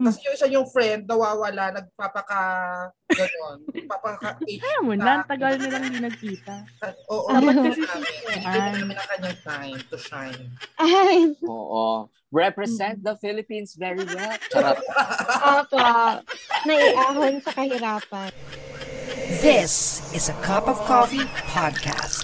Kasi yung isa yung friend, nawawala, nagpapaka, gano'n, nagpapaka Kaya mo na, tagal nilang hindi nagkita. Oo, Ah, naman kasi Ann. namin ang kanyang time to shine. Ay, Oo. Represent the Philippines very well. Charot. opo. Naiahon sa kahirapan. This is a Cup of Coffee podcast.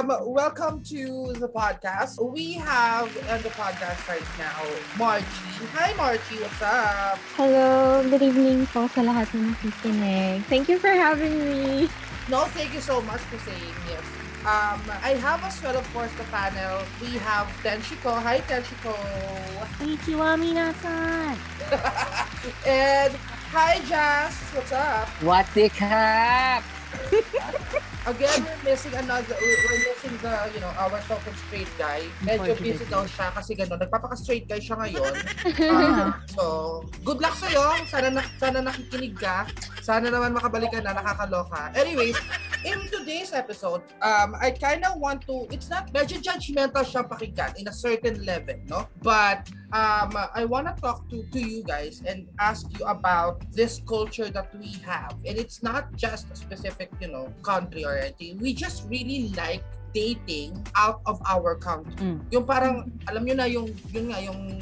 Um, welcome to the podcast. We have on the podcast right now, Margie. Hi, Margie. What's up? Hello, good evening po sa lahat ng nakikinig. Thank you for having me. No, thank you so much for saying yes. Um, I have as well, of course, the panel. We have Tenshiko. Hi, Tenshiko. Konnichiwa, minasan! and hi, Jazz. What's up? What the cap? Again, we're missing another, we're missing the, you know, our token straight guy. Medyo busy daw siya kasi gano'n. Nagpapaka-straight guy siya ngayon. Um, so, good luck sa'yo. Sana, na, sana nakikinig ka. Sana naman makabalik ka na, nakakaloka. Anyways, in today's episode, um, I kind of want to, it's not, medyo judgmental siya pakinggan in a certain level, no? But, um, I want to talk to, to you guys and ask you about this culture that we have. And it's not just a specific, you know, country or anything. We just really like dating out of our country. Mm. Yung parang, alam nyo na yung, yun nga, yung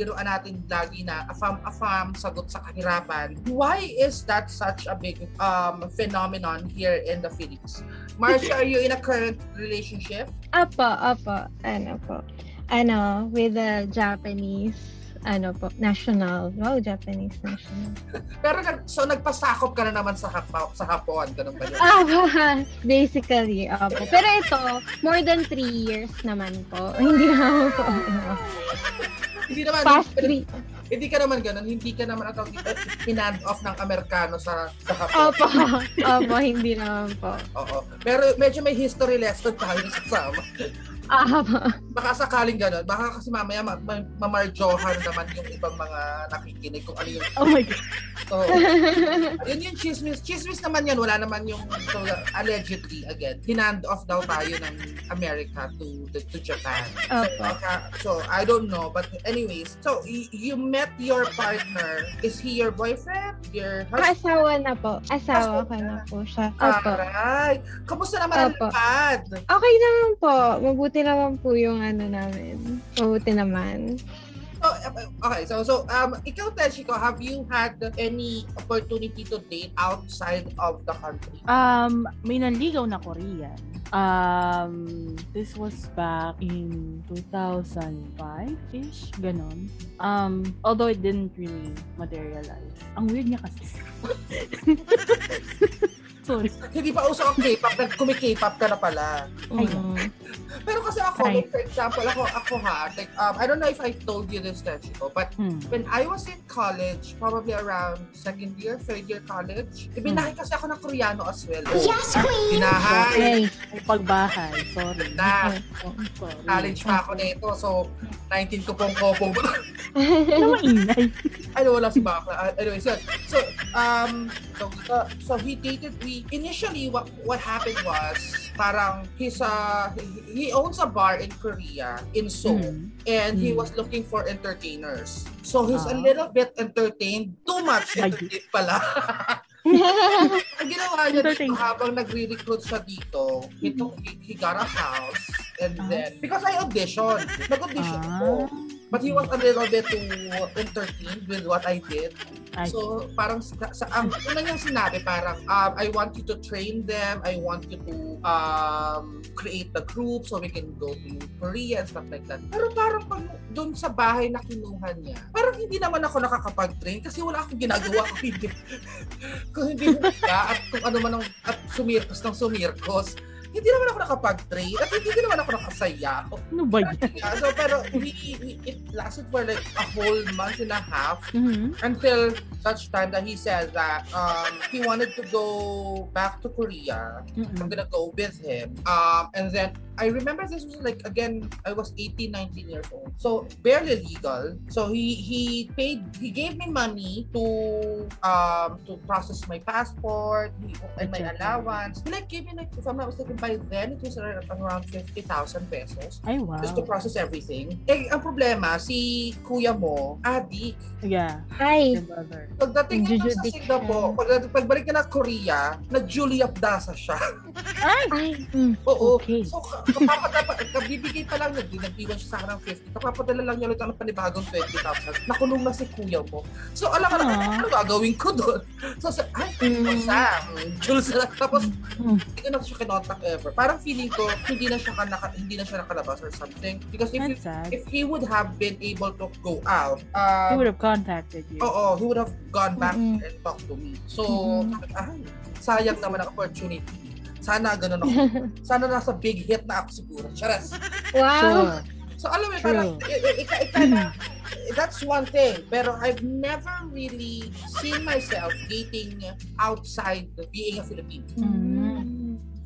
biruan natin lagi na afam-afam, sagot sa kahirapan. Why is that such a big um, phenomenon here in the Philippines? Marcia, are you in a current relationship? Apo, apo. Ano po. Ano, with the Japanese, ano po, national. Wow, Japanese national. Pero so nagpasakop ka na naman sa, Hapa, sa Hapon, ganun ba yun? Ah, basically, apo. Pero ito, more than three years naman po. Hindi naman po. ano. hindi naman, Past three. hindi ka naman ganun, hindi ka naman atong pinand off ng Amerikano sa, sa Hapon. Opo. Opo, hindi naman po. Oo. Pero medyo may history lesson tayo kasama. Apo. Baka sakaling ganun, baka kasi mamaya ma- ma- mamarjohan naman yung ibang mga nakikinig kung ano yung Oh my God. So, yun yung chismis. Chismis naman yan. Wala naman yung so, allegedly, again, hinand off daw tayo ng America to to, to Japan. So, Opo. baka, so, I don't know. But anyways, so, y- you met your partner. Is he your boyfriend? Your husband? Asawa na po. Asawa ko na po siya. Opo. Aray! Kamusta naman ang Opo. lakad? Okay naman po. Mabuti naman po yung ano namin. Mabuti naman. So, okay, so, so um, ikaw, Teshiko, have you had any opportunity to date outside of the country? Um, may nanligaw na Korean. Um, this was back in 2005-ish, ganon. Um, although it didn't really materialize. Ang weird niya kasi. Sorry. Hindi pa uso ang K-pop, nag-kumi-K-pop ka na pala. Mm. Pero kasi ako, Right. like, for example, ako, ako ha, like, um, I don't know if I told you this, Teshiko, but Hmm. when I was in college, probably around second year, third year college, ibinahay kasi ako ng Koreano as well. Yes, queen! Binahay! Okay. May pagbahay. Sorry. Na, Sorry. college pa ako nito, so 19 ko pong kopo. Ano maingay? Ay, wala si Bakla. Uh, anyways, yun. So, um, so, uh, so he dated, we, initially, what, what happened was, parang, he's, uh, he, he owns a bar in Korea, in Seoul. Hmm. and he Mm. was looking for entertainers. So he's a Ah. little bit entertained, too much entertained pala. Ang ginawa niya dito habang nag-recruit siya dito, he, took, he, he got a house and Ah. then, because I auditioned, nag-audition Ah. ako. But he was a little bit too entertained with what I did. So, parang sa, sa ang una niyang sinabi, parang, um, I want you to train them, I want you to um, create the group so we can go to Korea and stuff like that. Pero parang pag doon sa bahay na kinuha niya, parang hindi naman ako nakakapag-train kasi wala akong ginagawa kung hindi, kung hindi ka at kung ano man ang, at sumirkos ng sumirkos. Hindi naman ako nakapag-train at hindi din naman ako nakasaya. Ano ba yan? Yeah, so pero we, we, it lasted for like a whole month and a half Mhm. until such time that he said that um, he wanted to go back to Korea. I'm Mhm. gonna go with him. Um, and then I remember this was like again I was 18, 19 years old, so barely legal. So he he paid he gave me money to um to process my passport he, and my allowance. He like gave me like if I'm not mistaken by then, it was ar- around 50,000 pesos Ay, wow. just to process everything. Eh, ang problema, si kuya mo, adik. Yeah. Ay, brother. Pagdating niya sa Singapore, pag, pagbalik niya na Korea, nag-Julie Abdasa siya. ay, mm. Oo. Okay. So, ka- kapapadala, kabibigay pa lang, nag- nag-iwan siya sa akin ng 50. Kapapadala lang niya ulit ng panibagong 20,000. Nakulong na si kuya mo. So, alam ka na, ano gagawin ko doon? So, sa, ay, Mm. Sam, Jules na. Tapos, Mm. hindi ko na siya kinontak ever. Parang feeling ko, hindi na siya, kanaka, hindi na siya nakalabas or something. Because if, That's sad. if he would have been able to go out, He uh, would have contacted you. oo, he would have gone back Mm-mm. and talked to me. So, Mhm. ay, sayang naman ang opportunity. Sana ganun ako. Sana nasa big hit na ako siguro. Charas. Wow. Sure. So alam mo, True. parang, i- i- ika- ika na, that's one thing. Pero I've never really seen myself dating outside being a Filipino. Mm.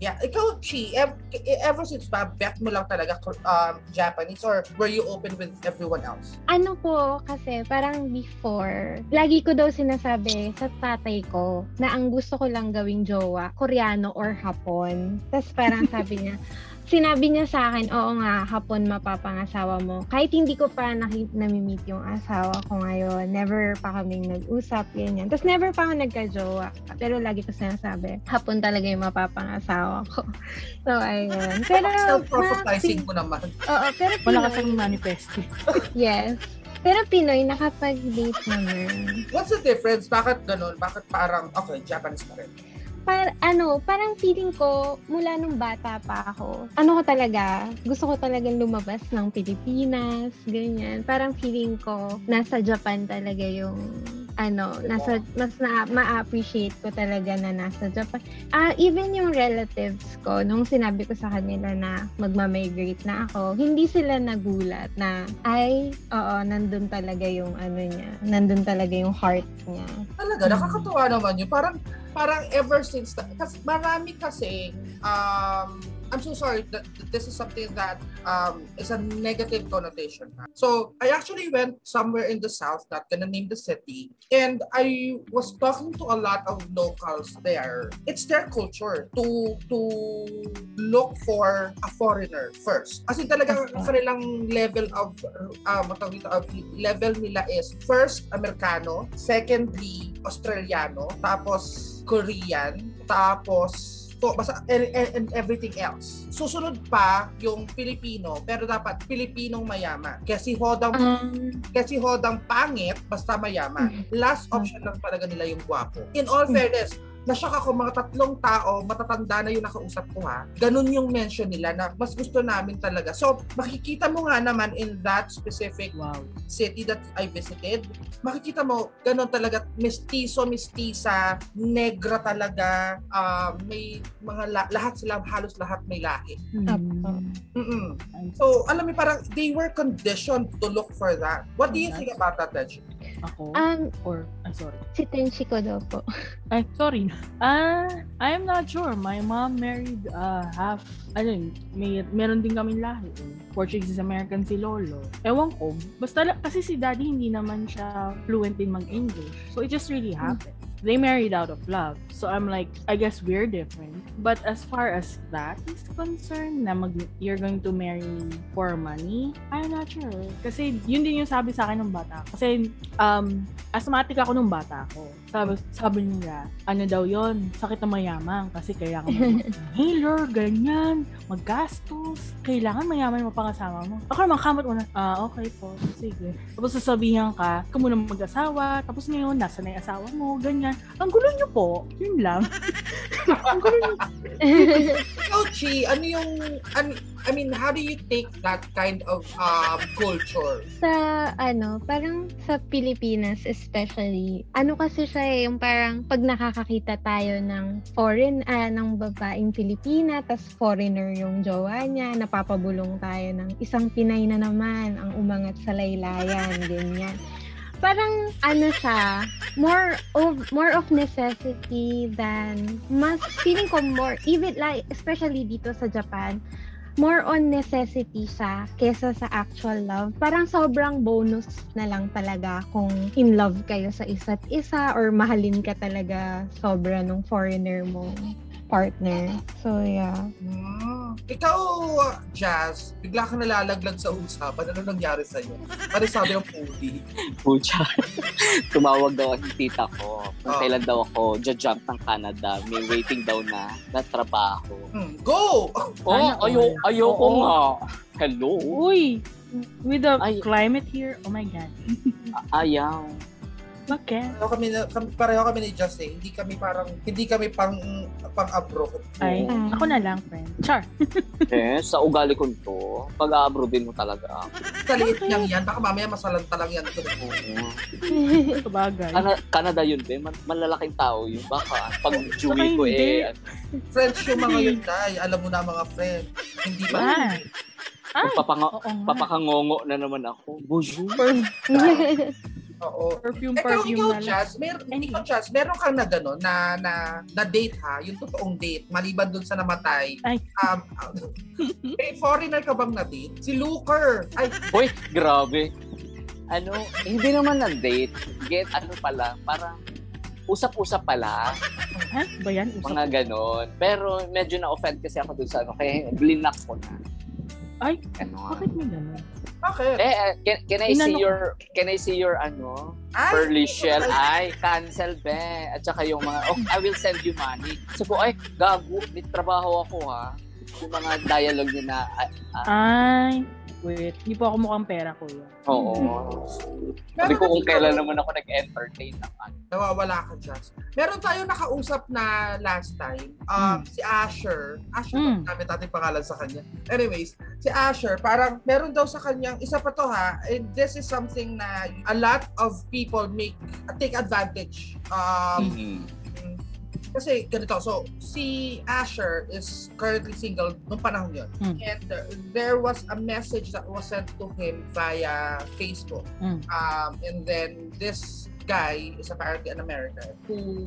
Yeah, ikaw, Chi, ev- ever since ba, bet mo lang talaga um, Japanese or were you open with everyone else? Ano po, kasi parang before, lagi ko daw sinasabi sa tatay ko na ang gusto ko lang gawing jowa, Koreano or Hapon. Tapos parang sabi niya, sinabi niya sa akin, oo nga, Hapon mapapangasawa mo. Kahit hindi ko pa naki- nami-meet yung asawa ko ngayon, never pa kaming nag-usap, ganyan. Tapos never pa ako nagka-jowa. Pero lagi ko sinasabi, Hapon talaga yung mapapangasawa ko. So, ayun. Pero, Self-prophetizing mo naman. Oo, pero Wala ka Pinoy- sa manifesto. Yes. Pero Pinoy, nakapag-date naman. What's the difference? Bakit ganun? Bakit parang, okay, Japanese pa rin? Par, ano, parang feeling ko, mula nung bata pa ako, ano ko talaga, gusto ko talagang lumabas ng Pilipinas, ganyan. Parang feeling ko, nasa Japan talaga yung, ano, nasa, mas na, ma-appreciate ko talaga na nasa Japan. Ah, even yung relatives ko, nung sinabi ko sa kanila na magma-migrate na ako, hindi sila nagulat na, ay, oo, nandun talaga yung ano niya, nandun talaga yung heart niya. Talaga, nakakatuwa naman yun. Parang, parang ever since, kasi marami kasi, um, I'm so sorry that this is something that um, is a negative connotation. So, I actually went somewhere in the south, not gonna name the city, and I was talking to a lot of locals there. It's their culture to to look for a foreigner first. Kasi talaga ang kanilang level of uh, matawag dito, of level nila is first Amerikano, secondly Australiano, tapos Korean, tapos to, basta and, and, and everything else. Susunod pa yung Pilipino, pero dapat Pilipinong mayaman. Kasi hodang Um, kasi hodang pangit, basta mayaman. Last option lang talaga nila yung gwapo. In all fairness, nasyak ako mga tatlong tao, matatanda na yung nakausap ko ha. Ganun yung mention nila na mas gusto namin talaga. So, makikita mo nga naman in that specific Wow. city that I visited, makikita mo, ganun talaga, mestizo, mestiza, negra talaga, ah, may mga la- lahat sila, halos lahat may lahi. Mm-mm. Nice. So, alam mo, parang they were conditioned to look for that. What do you think about that, Reggie? Ako? um, Or, ay, sorry. si Tenchiko daw po. Ay, sorry. Ah, I'm not sure. My mom married uh, half, ano yun, may, meron din kaming lahi. Portuguese American si Lolo. Ewan ko. Basta, kasi si daddy hindi naman siya fluent in mag-English. So, it just really happened. They married out of love. So, I'm like, I guess we're different. But as far as that is concerned, na mag, you're going to marry for money, I'm not sure. Kasi, yun din yung sabi sa akin ng bata. Kasi, um, asthmatic ako nung bata ko. Sabi, sabi nila, ano daw yon sakit na mayaman kasi kailangan mo inhaler, ganyan, maggastos. Kailangan mayaman mo pangasama mo. Ako naman, kamot mo na, ah, okay po, sige. Tapos sasabihan ka, ka muna mag-asawa, tapos ngayon, nasa na yung asawa mo, ganyan. Ang gulo niyo po, yun lang. Ang gulo niyo. Ikaw, Chi, ano yung, an, I mean, how do you take that kind of um, culture? sa ano, parang sa Pilipinas especially, ano kasi siya eh, yung parang pag nakakakita tayo ng foreign, ah, ng babaeng Pilipina, tas foreigner yung jowa niya, napapabulong tayo ng isang Pinay na naman ang umangat sa laylayan, ganyan. Parang ano siya, more of more of necessity than mas feeling ko more even like especially dito sa Japan more on necessity siya kesa sa actual love. Parang sobrang bonus na lang talaga kung in love kayo sa isa't isa or mahalin ka talaga sobra nung foreigner mo partner. So, yeah. Hmm. Ikaw, uh, Jazz, bigla ka nalalaglag sa usapan. Ano nangyari sa'yo? Ano sabi ng foodie? Pucha. Tumawag daw ang tita ko. Kung Oh. kailan daw ako jump ng Canada. May waiting daw na na trabaho. Hmm. Go! Oh, Sana ayo, ayoko Oo. nga. Hello? Uy! With the Ay. climate here, oh my God. Ayaw. Bakit? Pareho kami, na- kami, pareho kami ni Jazz eh. Hindi kami parang, hindi kami pang, pang abro. Ay, Mm. ako na lang, friend. Char. Eh, sa ugali ko to, pag-aabrodin mo talaga. Kaliit niyang yan. Baka mamaya masalanta lang yan. Ito po. Sabagay. Kana- Canada yun, be. Man- malalaking tao yun. Baka pag Jewy ko eh, Friends yung mga yun, Day. Alam mo na mga friend. Hindi ba? Ah. Ay, papanga- papakangongo na naman ako. Bonjour. Oo. Perfume, Ikaw, perfume ikaw, na lang. Jazz, mer ikaw, Jazz, meron kang na gano'n, na, na, na date ha, yung totoong date, maliban dun sa namatay. Ay. Um, eh, foreigner ka bang na date? Si Luker. Ay, Uy, grabe. Ano, hindi naman na date. Get, ano pala, parang usap-usap pala, Ha? Ba yan? Usap. mga ganon. Pero medyo na-offend kasi ako dun sa ano, kaya blinak ko na. Ay, Ano bakit may ganun? bakit? Eh, eh, can, can I see Inano- your, can I see your, ano, Ay, pearly shell? Ay, cancel, be. At saka yung mga, oh, I will send you money. So po, ay, gago, may trabaho ako, ha. Yung mga dialogue niya na, ah, Ay, wait. Hindi po ako mukhang pera, kuya. oo. Sabi Meron ko kung kailan naman ako nag-entertain ano. Nawawala ka, Jazz. Meron tayo nakausap na last time, um, si Asher. Asher, Mm. mm. namin natin pangalan sa kanya. Anyways, si Asher, parang meron daw sa kanyang, isa pa to ha, and this is something na a lot of people make, take advantage. Um, Mhm. Kasi ganito, so si Asher is currently single nung panahon yun. Mm. And uh, there was a message that was sent to him via Facebook. Mm. Um, and then this guy is apparently an American who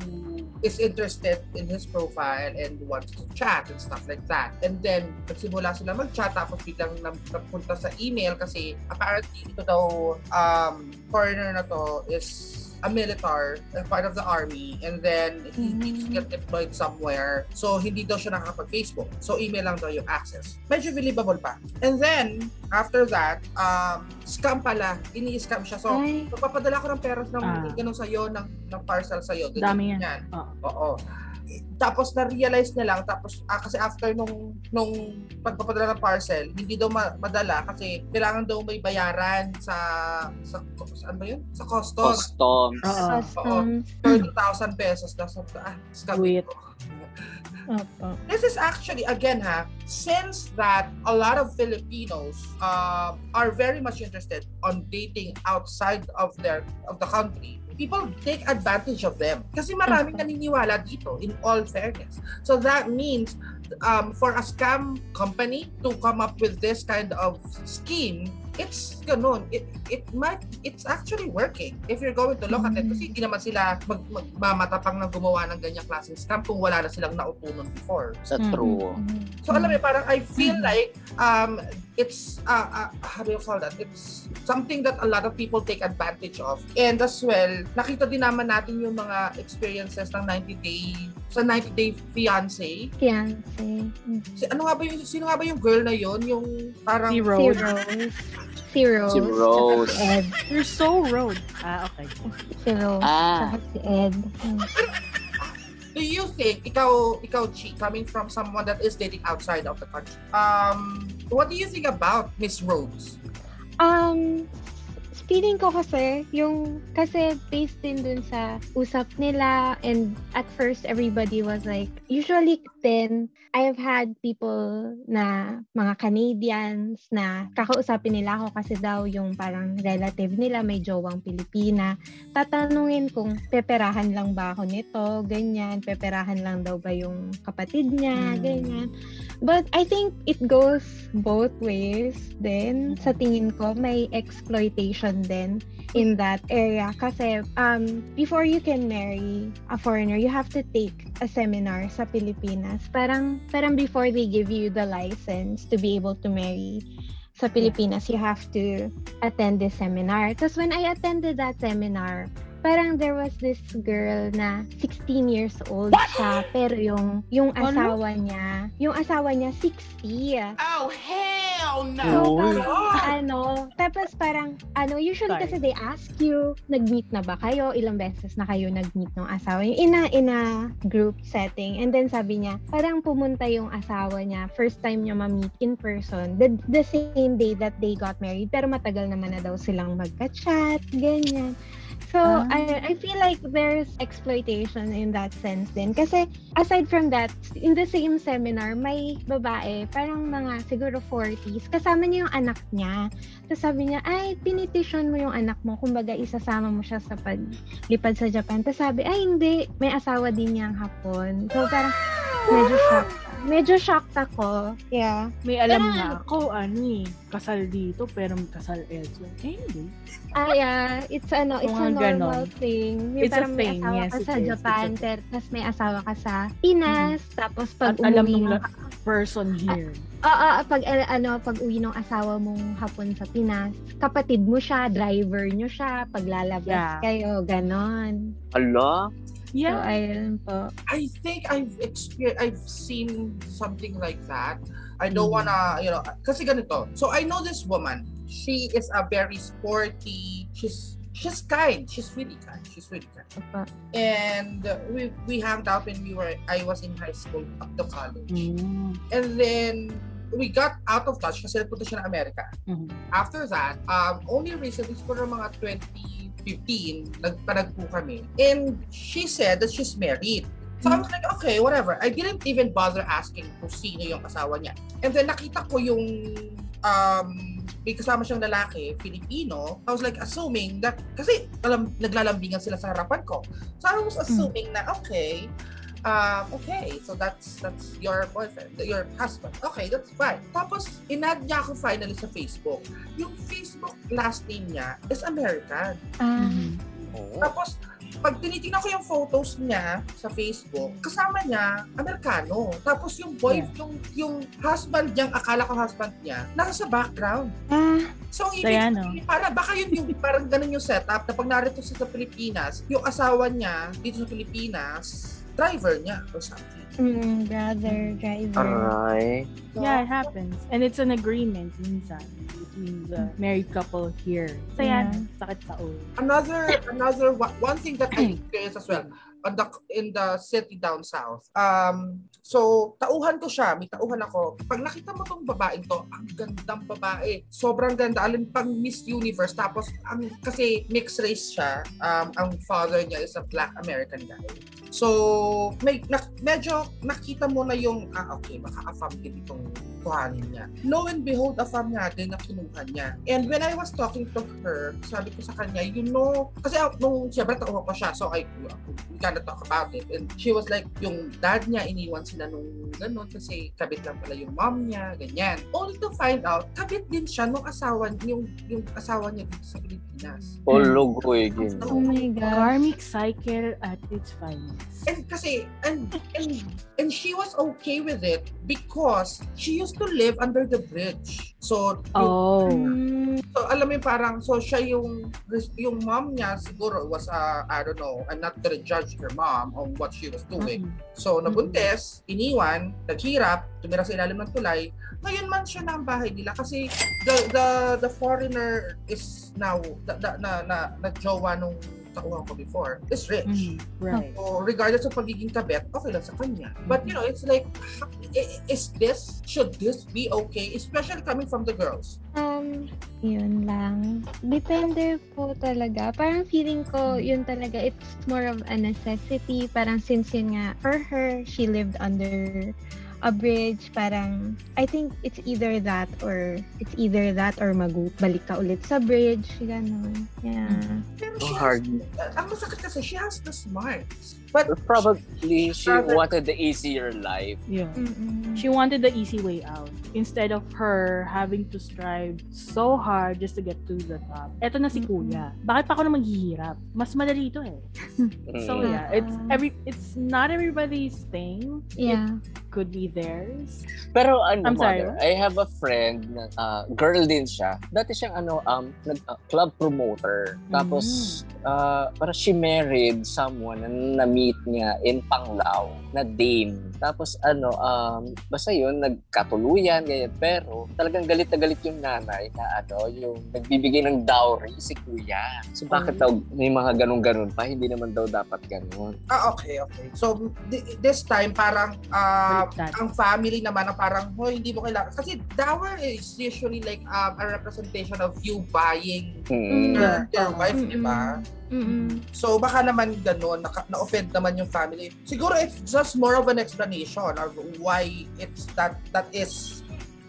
is interested in his profile and wants to chat and stuff like that. And then, nagsimula sila mag-chat tapos biglang napunta sa email kasi apparently ito daw um, foreigner na to is a militar, a part of the army, and then he Mhm. needs to get deployed somewhere. So, hindi daw siya nakakapag-Facebook. So, email lang daw yung access. Medyo believable pa. And then, after that, um, scam pala. Ini-scam siya. So, Ay. magpapadala ko ng pera ng Ah. ganun sa'yo, ng, ng parcel sa'yo. Dami yan. Yan. Oo. Oo. Tapos na-realize niya lang, tapos ah, kasi after nung nung pagpapadala ng parcel, hindi daw ma- madala kasi kailangan daw may bayaran sa sa, sa ano ba yun? Sa customs. Customs. Oo. Customs. 30,000 pesos. That's ah, scam Wait. Opo. This is actually, again ha, since that a lot of Filipinos uh, are very much interested on dating outside of their of the country, people take advantage of them. Kasi maraming naniniwala dito, in all fairness. So that means um, for a scam company to come up with this kind of scheme, it's ganun. It, it might, it's actually working if you're going to look at it. Kasi hindi naman sila mag, magmamatapang na gumawa ng ganyang klaseng scam kung wala na silang nautunan before. Sa Mhm. true. So alam mo, parang I feel like um, it's, uh, uh, how do you call that? It's something that a lot of people take advantage of. And as well, nakita din naman natin yung mga experiences ng 90 day, sa 90 day fiancé. Fiancé. Mm. Si, ano nga ba yung, sino nga ba yung girl na yon Yung parang, Si Si Road. Rose. Si Rose. Si Rose. Si Ed. You're so road. Ah, okay. Si Rose. Ah. Saka si Ed. Mm. Do you think, ikaw, ikaw, Chi, coming from someone that is dating outside of the country, um, what do you think about Miss Rose? Um, feeling ko kasi, yung, kasi based din dun sa usap nila and at first everybody was like, usually then, I have had people na mga Canadians na kakausapin nila ako kasi daw yung parang relative nila may jowang Pilipina. Tatanungin kung peperahan lang ba ako nito, ganyan, peperahan lang daw ba yung kapatid niya, Mm. ganyan. But I think it goes both ways then sa tingin ko may exploitation din in that area. Kasi um before you can marry a foreigner you have to take a seminar sa Pilipinas. Parang parang before they give you the license to be able to marry sa Pilipinas you have to attend this seminar. Tapos when I attended that seminar parang there was this girl na 16 years old siya, pero yung, yung Ano? asawa niya, yung asawa niya 60. Oh, hell no! So, parang, ano, tapos parang, ano, usually Sorry. kasi they ask you, nag-meet na ba kayo? Ilang beses na kayo nag-meet ng asawa niyo? In a, in a group setting. And then sabi niya, parang pumunta yung asawa niya, first time niya ma-meet in person, the, the same day that they got married, pero matagal naman na daw silang magka-chat, ganyan. So, Ah. I, I feel like there's exploitation in that sense din. Kasi, aside from that, in the same seminar, may babae, parang mga siguro 40s, kasama niya yung anak niya. Tapos sabi niya, ay, pinitisyon mo yung anak mo. Kumbaga, isasama mo siya sa paglipad sa Japan. Tapos sabi, ay, hindi. May asawa din niyang hapon. So, parang, medyo shocked. Medyo shocked ako. Yeah. May alam Pero- nga ako, ani, kasal dito, pero may kasal elsewhere. Eh, hindi. Ah, yeah. It's ano, it's a normal ganon. thing. Yung It's a parang may thing, asawa yes, ka sa is. Japan, It's a ter- tapos may asawa ka sa Pinas, tapos pag At alam umuwi ng ng la- person here. Oo, pag eh, ano, pag uwi ng asawa mong hapon sa Pinas, kapatid mo siya, driver nyo siya, paglalabas Yeah. kayo, ganon. Ala? So, Yeah. ayun po. I think I've experienced, I've seen something like that. I don't Mhm. wanna, you know, kasi ganito. So I know this woman. She is a very sporty. She's she's kind. She's really kind. She's really kind. Opo. And we we hanged out when we were. I was in high school up to college. Mm. And then we got out of touch kasi nagpunta siya ng Amerika. Mhm. After that, um, only recently, siguro mga 2015, nagpanag po kami. And she said that she's married. So I was like, okay, whatever. I didn't even bother asking kung sino yung asawa niya. And then nakita ko yung um, may kasama siyang lalaki, Filipino. I was like assuming that, kasi alam, naglalambingan sila sa harapan ko. So I was assuming na, okay, um, okay, so that's that's your boyfriend, your husband. Okay, that's fine. Tapos, inad niya ako finally sa Facebook. Yung Facebook last name niya is American. Mhm. Oo. Tapos, pag tinitingnan ko yung photos niya sa Facebook, kasama niya, Amerikano. Tapos yung boy, yung, yung husband niyang, akala ko husband niya, nasa sa background. ah, So, ang So, ibig yan, sabihin, para, baka yun yung, parang ganun yung setup na pag narito siya sa Pilipinas, yung asawa niya dito sa Pilipinas, driver niya or something. mm, brother, driver. Aray. So, Yeah, it happens. And it's an agreement minsan between the married couple here. So yan, sakit sa ulo. another another one, one thing that I experienced as well on the in the city down south. Um so tauhan ko siya, may tauhan ako. Pag nakita mo tong babaeng to, ang gandang babae. Sobrang ganda alin pang Miss Universe tapos ang kasi mixed race siya. Um ang father niya is a black American guy. So, may na, medyo nakita mo na yung, ah, okay, baka afam din itong kuhanin niya. Lo and behold, afam nga din na kinuha niya. And when I was talking to her, sabi ko sa kanya, you know, kasi ah, nung siyempre tauha ko siya, so I, we kinda talk about it. And she was like, yung dad niya, iniwan sila nung ganun kasi kabit lang pala yung mom niya, ganyan. Only to find out, kabit din siya nung asawa, yung, yung asawa niya dito sa Pilipinas. Ulog ko eh. Oh my God. Karmic cycle at its finest. And kasi, and, and, and she was okay with it because she used to live under the bridge. So, Oh. So alam mo parang, so siya yung, yung mom niya siguro was, uh, I don't know, I'm not gonna judge her mom on what she was doing. Mhm. So, nabuntes, iniwan, naghirap, tumira sa ilalim ng tulay, ngayon man siya na ang bahay nila kasi the the the foreigner is now the, the, na na na jowa nung kakuha ko before is rich. Mhm. Right. So, regardless of pagiging kabet, okay lang sa kanya. But, you know, it's like, is this, should this be okay? Especially coming from the girls. Um, yun lang. Depende po talaga. Parang feeling ko, yun talaga, it's more of a necessity. Parang since yun nga, for her, she lived under a bridge, parang, I think it's either that or, it's either that or magbalik ka ulit sa bridge, gano'n. Yeah. Pero So she hard. has, ang masakit kasi, she has the smarts. But, Probably she Rather- wanted the easier life. Yeah. Mm-mm. She wanted the easy way out instead of her having to strive so hard just to get to the top. Eto na si Mhm. Kuya. Bakit pa ako na maghihirap? Mas madali ito eh. So Mm. yeah, it's every it's not everybody's thing. Yeah. It could be theirs. Pero ano, I'm sorry, mother, I have a friend na uh, girl din siya. Dati siyang ano, um, nag, uh, club promoter. Tapos, uh, para she married someone na na-meet niya in Panglao na dame. Tapos ano, um, basta yun, nagkatuluyan, ganyan. Pero talagang galit na galit yung nanay na ano, yung nagbibigay ng dowry si kuya. So bakit daw may mga ganun-ganun pa? Hindi naman daw dapat ganun. Ah, okay, okay. So, thi- this time, parang ah, Baliktad. ang family naman na parang, oh, hindi mo kailangan. Kasi dower is usually like um, a representation of you buying Hmm. your, your wife, di ba? Mm-mm. So, baka naman gano'n, naka- na-offend naman yung family. Siguro it's just more of an explanation of why it's that that is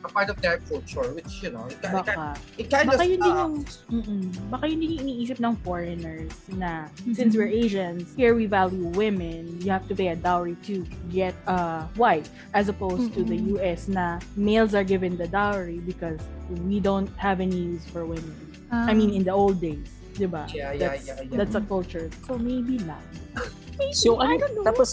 a part of their culture, which, you know, it, it, Baka. it kind of Baka yun din yung, mm baka yun din yung iniisip ng foreigners na since we're Asians, here we value women, you have to pay a dowry to get a wife as opposed to the. US na males are given the dowry because we don't have any use for women. I mean, in the old days, di ba? Yeah, yeah, that's, yeah, yeah. That's a culture. So maybe lang. Maybe, So, I ano, don't know. tapos,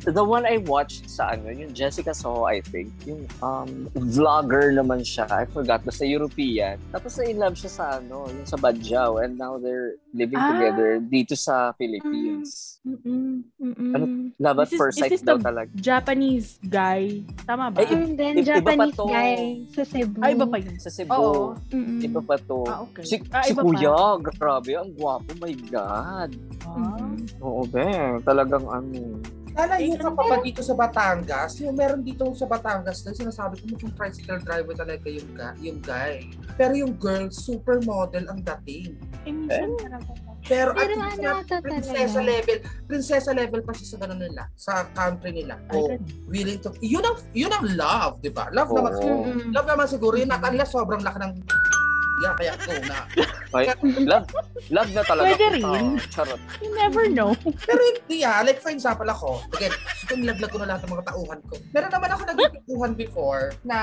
the one I watched sa ano, yung Jessica Soho, I think, yung um, vlogger naman siya, I forgot, basta European. Tapos na-in-love siya sa ano, yung sa Badjao, and now they're living Ah. together dito sa Philippines. Mm-mm. Mm-mm. Ano? Love at first sight daw talaga. Japanese guy. Tama ba? Ay, And then, Japanese to. guy sa Cebu. Ay, iba pa yun. Sa Cebu. Oo. Mm-mm. Iba pa to. Ah, okay. Si, Ah, si Kuya, pa. grabe, ang gwapo, my God. Ah. Oo, be, talagang ano. Lalayo ka pa ba dito sa Batangas? Yung meron dito sa Batangas na sinasabi ko mukhang tricycle driver talaga yung, ga- yung guy. Pero yung girl, supermodel ang dating. Eh, minsan talaga. Pero, Pero at ano ata prinsesa level, prinsesa level pa siya sa ganun nila, sa country nila. Ay, O ganun. willing to, yun ang, yun ang love, di ba? Love naman, Oo. Mm-mm. love naman siguro yun, at unless sobrang laki ng yeah, kaya go na. Ay, love, love na talaga. Pwede rin. Charot. You never know. Pero hindi ah, like for example ako, again, kung nilaglag ko na lahat ng mga tauhan ko. Meron naman ako naging tauhan before na,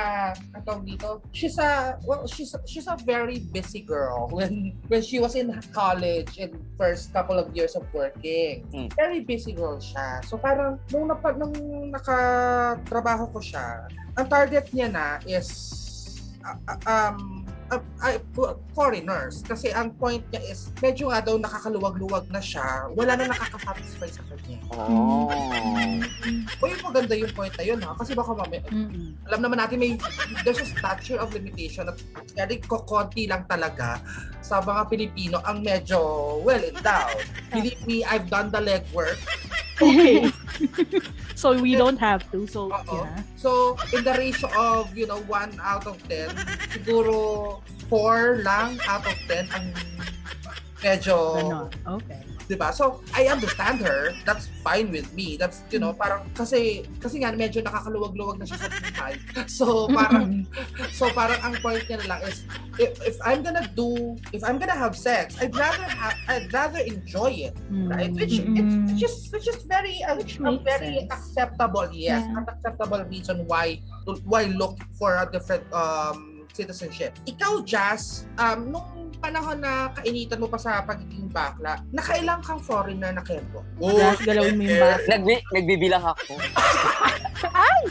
ang tawag dito, she's a, well, she's, she's a very busy girl when when she was in college and first couple of years of working. Hmm. Very busy girl siya. So parang, nung, napa, nung nakatrabaho ko siya, ang target niya na is, uh, uh, um, uh, uh, foreigners. Kasi ang point niya is, medyo nga daw nakakaluwag-luwag na siya. Wala na nakaka-satisfy sa kanya. Oh. O yung maganda yung point na yun ha. Kasi baka mamaya, Mm-mm. alam naman natin may, there's a statute of limitation at kaya kokonti lang talaga sa mga Pilipino ang medyo well endowed. Believe me, I've done the legwork. Okay. so we don't have to. So, Oo. yeah. So, in the ratio of, you know, 1 out of 10, siguro 4 lang out of 10 ang medyo Ganon. Okay. 'di ba? So, I understand her. That's fine with me. That's, you know, parang kasi kasi nga medyo nakakaluwag-luwag na siya sa buhay. So, parang so parang ang point niya na lang is if, if I'm gonna do if I'm gonna have sex, I'd rather have I'd rather enjoy it, right? Which it's, Mm. it's just which is very uh, Which a very sense. acceptable, yes, Yeah. an acceptable reason why why look for a different um citizenship. Ikaw, Jazz, um, nung panahon na kainitan mo pa sa pagiging bakla, nakailang kang foreigner na kempo? Jas, galawin mo yung bata. Nagbi, nagbibilang ako.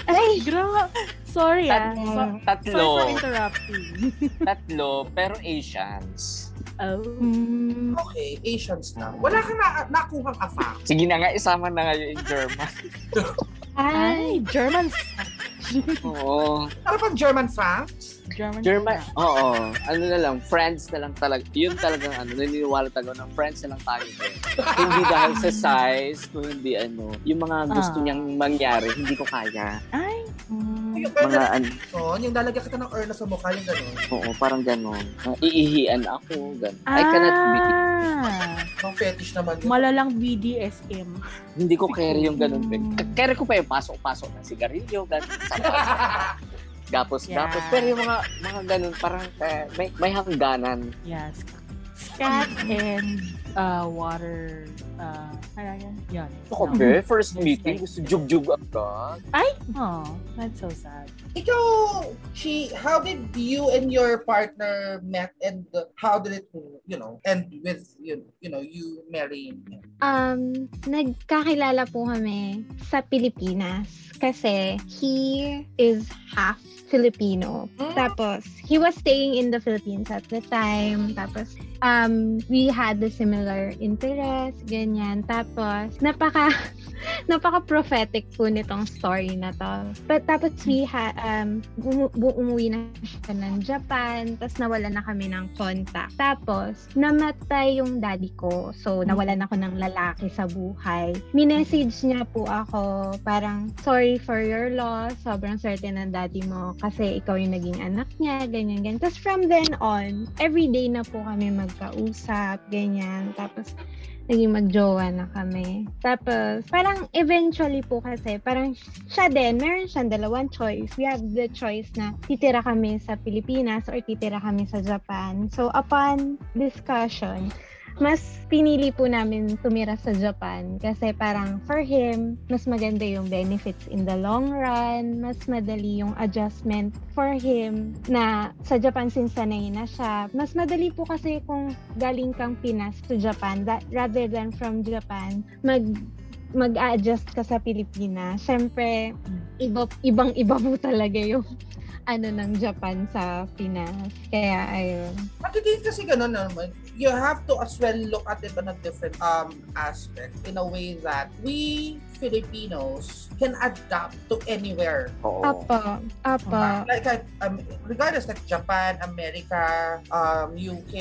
Ay! Gra- Sorry ah. Tat- So, sorry tatlo. for interrupting. Tatlo, pero Asians. Oh. Okay, Asians na. Wala kang na nakuhang afang. Sige na nga, isama na nga yung German. ay! German. Oo. Ano pang German Franks? German. German, oo. Ano na lang, friends na lang talaga. Yun talagang ano, naniniwala talaga ng friends na lang tayo. hindi dahil sa size, kung hindi ano, yung mga gusto Ah. niyang mangyari, hindi ko kaya. Ay. mm, Yung Mga ano, na yung lalagyan kita ng earn na sa mukha, yung gano'n. oo, parang gano'n. Iihian ako, gano'n. I cannot be, Ah. Yung fetish naman yun. Malalang BDSM. hindi ko carry yung gano'n. K- Carry ko pa yung pasok-pasok ng sigarilyo, gano'n. Gapos, Yeah. gapos. Pero yung mga, mga gano'n, parang eh, may, may hangganan. Yes. Scat and uh, water. Uh, ano yan? Ako, No. be, first meeting, gusto jug-jug agad. Ay! Oh, that's so sad. Ikaw, she, how did you and your partner met and how did it you know, end with, you, you know, you marrying him? Um, nagkakilala po kami sa Pilipinas kasi he is half Filipino. Mm. Tapos, he was staying in the Philippines at the time. Tapos, um, we had the similar interest, ganyan. Tapos, napaka, napaka-prophetic po nitong story na to. But, tapos, we had, um, bu- umuwi na siya ng Japan, tapos nawala na kami ng contact. Tapos, namatay yung daddy ko. So, nawalan ako ng lalaki sa buhay. Minessage niya po ako, parang, sorry for your loss. Sobrang certain ng daddy mo kasi ikaw yung naging anak niya, ganyan, ganyan. Tapos from then on, everyday na po kami magkausap, ganyan. Tapos, naging magjowa na kami. Tapos, parang eventually po kasi, parang siya din, meron siyang dalawang choice. We have the choice na titira kami sa Pilipinas or titira kami sa Japan. So, upon discussion, mas pinili po namin tumira sa Japan kasi parang for him, mas maganda yung benefits in the long run, mas madali yung adjustment for him na sa Japan since sanay na siya. Mas madali po kasi kung galing kang Pinas to Japan that, rather than from Japan, mag mag-adjust ka sa Pilipinas. Siyempre, iba, ibang-iba po talaga yung ano ng Japan sa Pinas. Kaya, ayun. At hindi kasi ganun naman. You have to as well look at it on a different um aspect in a way that we Filipinos can adapt to anywhere. Oo. Apo, apo. Like, like um, regardless like Japan, America, um, UK,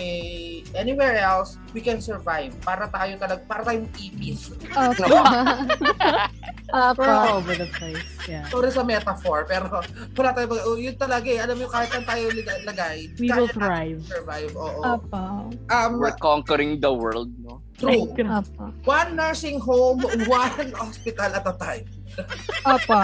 anywhere else, we can survive. Para tayo talag, para tayong ipis. Opo. We're all over the place. Yeah. Sorry sa metaphor, pero wala tayo, mag- oh, yun talaga eh. Alam mo, kahit saan tayo lagay, We kaya will thrive. survive. Oo. Opo. Um, We're conquering the world, no? True. Opo. One nursing home, one hospital at a time. Opo.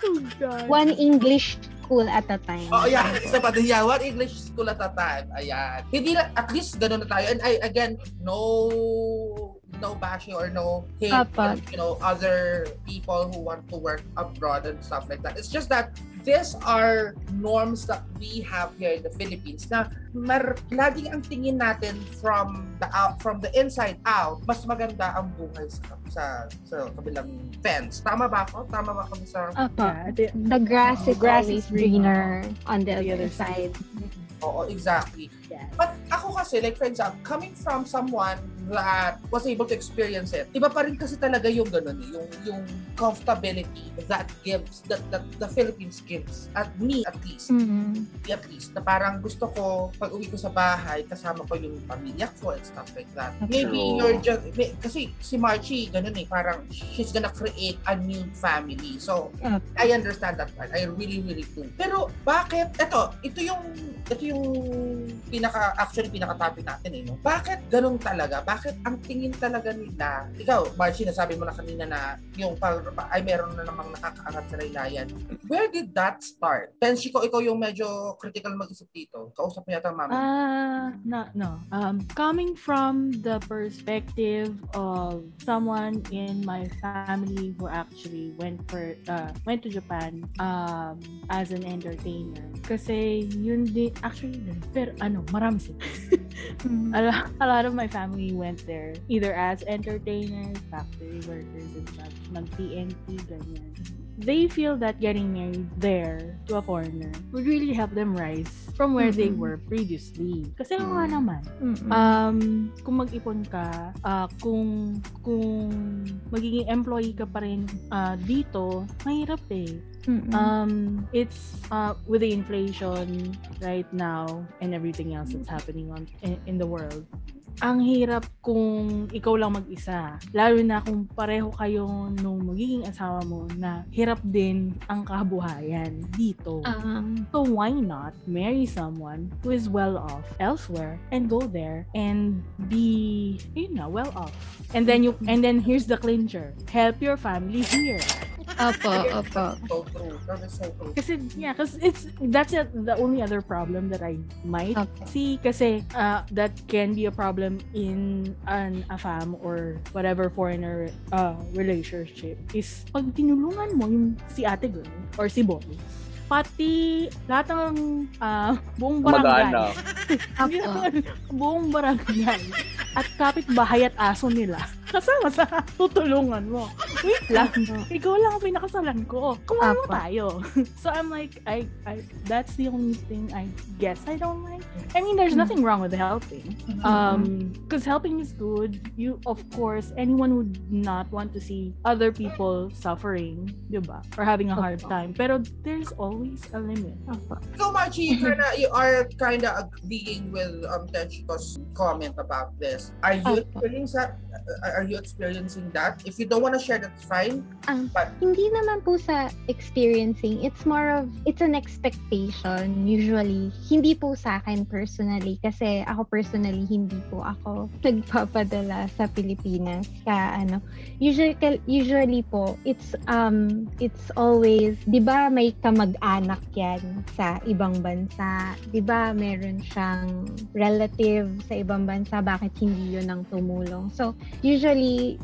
Oh, God. One English school at a time. Oh, yeah. Isa pa din yan. One English school at a time. Ayan. Hindi na, at least ganun na tayo. And I, again, no no bashing or no hate Apa. on, you know other people who want to work abroad and stuff like that it's just that these are norms that we have here in the Philippines na mar laging ang tingin natin from the out from the inside out mas maganda ang buhay sa sa, sa kabilang fence tama ba ako tama ba ako sa. Yeah, I think- The grass is Grass always is greener greener on the, the other other side. Oo, exactly. Yeah. But ako kasi, like for example, coming from someone that was able to experience it, iba pa rin kasi talaga yung ganun eh, yung, yung comfortability that gives, that, that the Philippines gives. At me, at least, Mm. me at least, na parang gusto ko, pag uwi ko sa bahay, kasama ko yung pamilya ko and stuff like that. Maybe True. you're just, may- kasi si Marchie, ganun eh, parang she's gonna create a new family. So, Opo. I understand that part. I really, really do. Pero bakit, eto, ito yung, ito yung pinaka, actually pinaka-topic natin eh, no? Bakit ganun talaga? Bakit ang tingin talaga nila, ikaw, Marcy, nasabi mo na kanina na yung pag, ay meron na namang nakakaangat sa laylayan. Where did that start? Pensi ko, ikaw yung medyo critical mag-isip dito. Kausap mo yata mami. Uh, no, no. Um, coming from the perspective of someone in my family who actually went for uh, went to Japan um, as an entertainer. Kasi yun din, actually, pero ano, marami sila. Mm. a, lot, a lot of my family went there either as entertainers, factory workers, and such, nag-TNT, ganyan. They feel that getting married there to a foreigner would really help them rise from where they Mm-mm. were previously. Kasi ano nga naman, Mm-mm. um, kung mag-ipon ka, ah, kung kung magiging employee ka pa rin ah, dito, mahirap eh. Mm-mm. Um, it's uh, with the inflation right now and everything else that's happening on in, in the world. Ang hirap kung ikaw lang mag-isa. Lalo na kung pareho kayo nung magiging asawa mo na hirap din ang kabuhayan dito. Um, So why not marry someone who is well off elsewhere and go there and be you know well off. And then you and then here's the clincher. Help your family here. Opo, opo. So true. That is so true. Kasi yeah, cause it's that's it, the only other problem that I might Opo. see kasi uh, that can be a problem in an AFAM or whatever foreigner uh, relationship is pag tinulungan mo yung si ate girl or si boy pati lahat ng ah, buong barangay. Buong barangay. At kapitbahay at aso nila. Kasama sa tutulungan mo. Wait lang. Ikaw lang ang pinakasalan ko. Apo. tayo. so I'm like, I, I, that's the only thing I guess I don't like. I mean, there's nothing wrong with helping. Um, because helping is good. You, of course, anyone would not want to see other people suffering, diba? Or having a hard time. Pero there's always a limit. Ikaw, Margie, you, kinda, you are kind of agreeing with um, Tenchiko's comment about this. Are you experiencing that? Uh, Are you experiencing that? If you don't want to share, that's fine. Um, But Hindi naman po sa experiencing. It's more of, it's an expectation usually. Hindi po sa akin personally. Kasi ako personally, hindi po ako nagpapadala sa Pilipinas. Ka, ano, usually, usually po, it's, um, it's always, di ba may kamag-anak yan sa ibang bansa? Di ba meron siyang relative sa ibang bansa? Bakit hindi yun ang tumulong? So, usually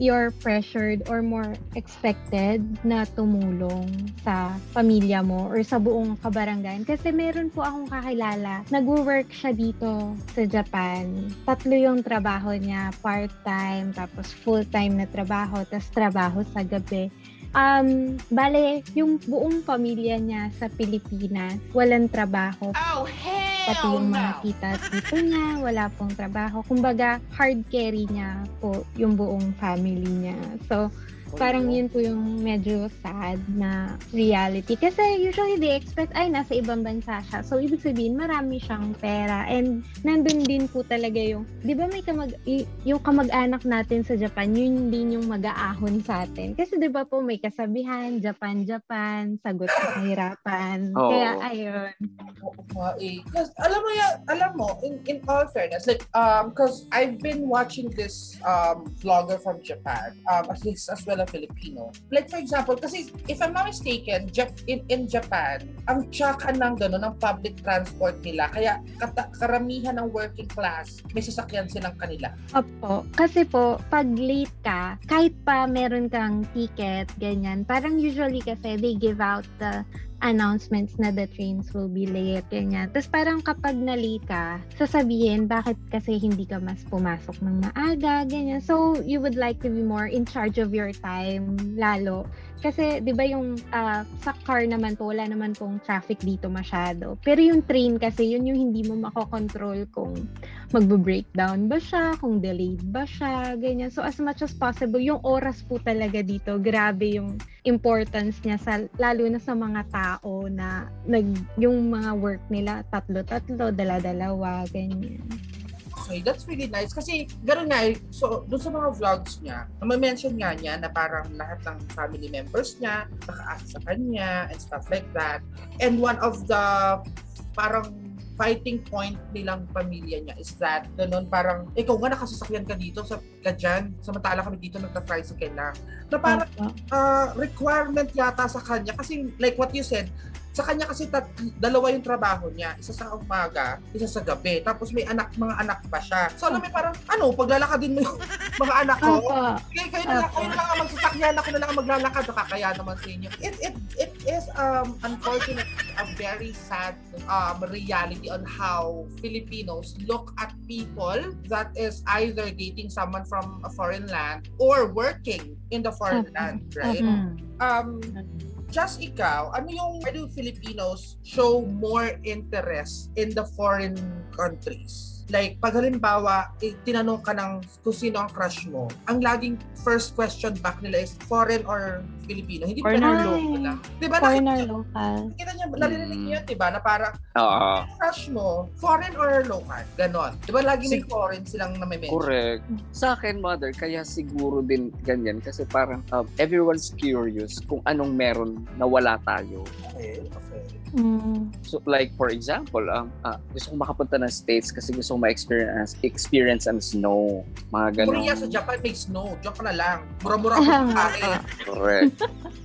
you're pressured or more expected na tumulong sa pamilya mo or sa buong kabaranggayan. Kasi meron po akong kakilala, nag-work siya dito sa Japan. Tatlo yung trabaho niya, part-time, tapos full-time na trabaho, tapos trabaho sa gabi. Um, bale, yung buong pamilya niya sa Pilipinas, walang trabaho Oh, pati yung mga no. tita at niya, wala pong trabaho. Kumbaga, hard carry niya po yung buong family niya. So, parang yun po yung medyo sad na reality. Kasi usually they expect, ay, nasa ibang bansa siya. So, ibig sabihin, marami siyang pera. And nandun din po talaga yung, di ba may kamag, yung kamag-anak natin sa Japan, yun din yung mag-aahon sa atin. Kasi di ba po may kasabihan, Japan, Japan, sagot sa kahirapan. Oo. Kaya, ayun. Oo eh. 'Cause alam mo yan, alam mo, in, in all fairness, like, um, cause I've been watching this um, vlogger from Japan, um, at least as well Filipino. Like, for example, kasi if I'm not mistaken, Jap- in, in Japan, ang tsaka ng gano'n, ng public transport nila, kaya kata- karamihan ng working class, may sasakyan silang kanila. Opo. Kasi po, pag late ka, kahit pa meron kang ticket, ganyan, parang usually kasi they give out the announcements na the trains will be late, ganyan. Tapos parang kapag na-late ka, sasabihin bakit kasi hindi ka mas pumasok ng maaga, ganyan. So, you would like to be more in charge of your time, lalo. Kasi, di ba yung ah, sa car naman po, wala naman pong traffic dito masyado. Pero yung train kasi, yun yung hindi mo makokontrol kung magbo-breakdown ba siya, kung delayed ba siya, ganyan. So as much as possible, yung oras po talaga dito, grabe yung importance niya sa lalo na sa mga tao na nag yung mga work nila tatlo-tatlo, dala-dalawa, ganyan. Okay, that's really nice. Kasi gano'n nga, so doon sa mga vlogs niya, na-mention nga niya na parang lahat ng family members niya nakaasa sa kanya and stuff like that. And one of the parang fighting point nilang pamilya niya is that ganun parang ikaw nga nakasasakyan ka dito sa ka dyan samantala kami dito nagka-tricycle lang na parang uh, requirement yata sa kanya kasi like what you said sa kanya kasi tat, dalawa yung trabaho niya. Isa sa umaga isa sa gabi. Tapos may anak mga anak pa siya. So alam mo parang ano paglalakadin mo yung mga anak ko kayo, kayo, na lang, kayo na lang ang magsasakyan ako na lang ang maglalakad. Nakakaya naman sa inyo. It, it, it is um unfortunate a very sad um reality on how Filipinos look at people that is either dating someone from a foreign land or working in the foreign land right? Um just ikaw, ano yung why do Filipinos show more interest in the foreign countries? Like, pag halimbawa, eh, tinanong ka ng kung sino ang crush mo, ang laging first question back nila is foreign or Filipino. Hindi ba Foreign or na- local. nila? Di ba? Foreign or local. Kita niya, narinig niyo yun, di ba? Na parang, Oo. crush mo, foreign or local? Ganon. Di ba lagi may foreign silang nami-mention? Correct. Sa akin, mother, kaya siguro din ganyan kasi parang um, everyone's curious kung anong meron na wala tayo. Okay, okay. Mm. So like for example, um, ah, gusto kong makapunta ng States kasi gusto kong ma-experience experience ang snow. Mga ganun. Korea sa Japan may snow. Joke na lang. Mura-mura ang pagkain. Correct.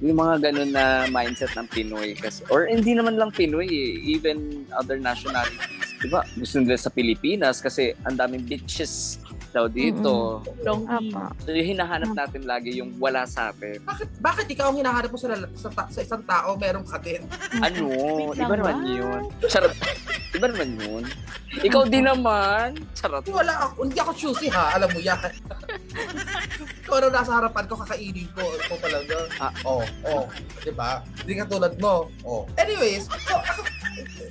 yung mga ganun na mindset ng Pinoy kasi or hindi naman lang Pinoy eh, even other nationalities. 'Di ba? Gusto nila sa Pilipinas kasi ang daming beaches daw dito. Long Apa. So yung hinahanap natin lagi yung wala sa atin. Bakit, bakit ikaw ang hinahanap mo sa, sa, sa isang tao, meron ka din? Ano? Iba naman yun. Charot. Iba naman yun. Ikaw din naman. Charot. Wala ako, hindi ako choosy ha, alam mo yan. Kung ano nasa harapan ko, kakainin ko. Ito talaga. Ah. Oh, oh. Diba? Hindi ka tulad mo. Oh. Anyways, so, ako,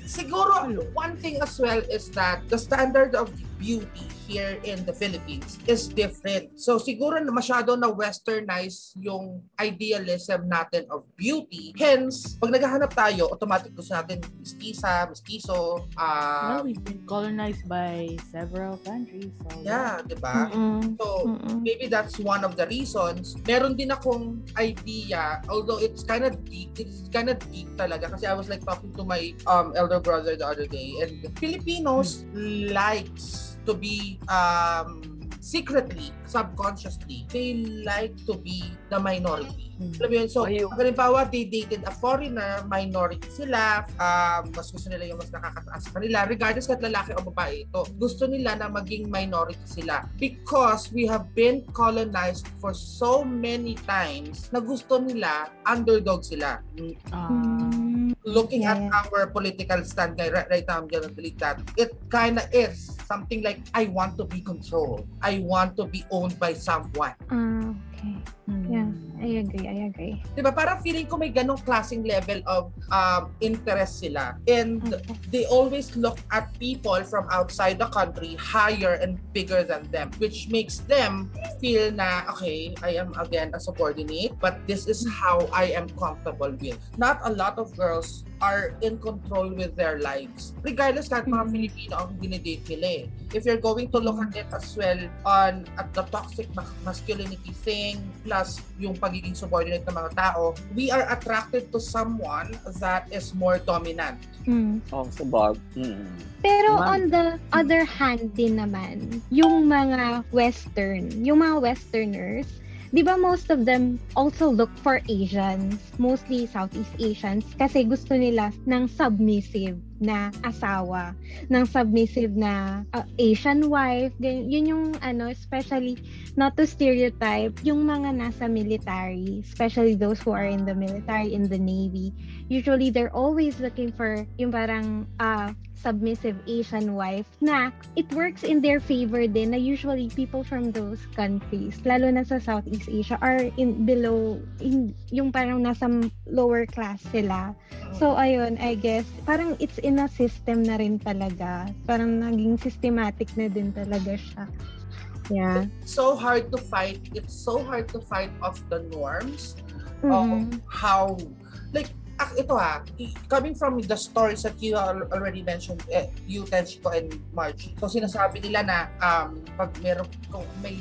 siguro, one thing as well is that the standard of beauty here in the Philippines is different. So siguro na masyado na westernized yung idealism natin of beauty. Hence, pag naghahanap tayo, automatic gusto natin mestiza, mestizo, Well, uh, we've been colonized by several countries. So yeah, di ba? So, Mm-mm. maybe that's one of the reasons. Meron din akong idea, although it's kind of deep, it's kind of deep talaga kasi I was like talking to my um elder brother the other day and Filipinos likes to be um secretly, subconsciously, they like to be the minority. Hmm. Alam mo yun? So, pag halimbawa, they dated a foreigner, minority sila, um, mas gusto nila yung mas nakakataas sa kanila, regardless kahit lalaki o babae ito. Gusto nila na maging minority sila. Because we have been colonized for so many times na gusto nila underdog sila. Mm, Looking Yeah, at our political stand right, right now, I'm gonna delete that. It kind of is something like, I want to be controlled. I want to be owned by someone. Ah, okay. hmm. Yeah, I agree, I agree. Di ba? Parang feeling ko may ganong klaseng level of um, interest sila. And Okay. they always look at people from outside the country higher and bigger than them, which makes them feel na, okay, I am again a subordinate, but this is how I am comfortable with. Not a lot of girls are in control with their lives. Regardless kahit mga Mhm. Filipino ang dinidate nila eh. If you're going to look at it as well on at the toxic ma- masculinity thing plus yung pagiging subordinate ng mga tao, we are attracted to someone that is more dominant. Mm. Oh, sa bag. Mm. Pero Naman. on the other hand din naman, yung mga western, yung mga westerners, di ba most of them also look for Asians, mostly Southeast Asians, kasi gusto nila ng submissive na asawa, ng submissive na uh, Asian wife, yun yung ano, especially not to stereotype, yung mga nasa military, especially those who are in the military, in the Navy, usually they're always looking for yung parang uh, submissive Asian wife na it works in their favor din na usually people from those countries, lalo na sa Southeast Asia, are in below, in, yung parang nasa lower class sila. So, ayun, I guess, parang it's in a system na rin talaga. Parang naging systematic na din talaga siya. Yeah. so hard to fight. It's so hard to fight off the norms Mm. of how, like, ah, ito ha, coming from the stories that you al- already mentioned, eh, you, Tenshiko, and Margie, so sinasabi nila na um, pag meron, kung may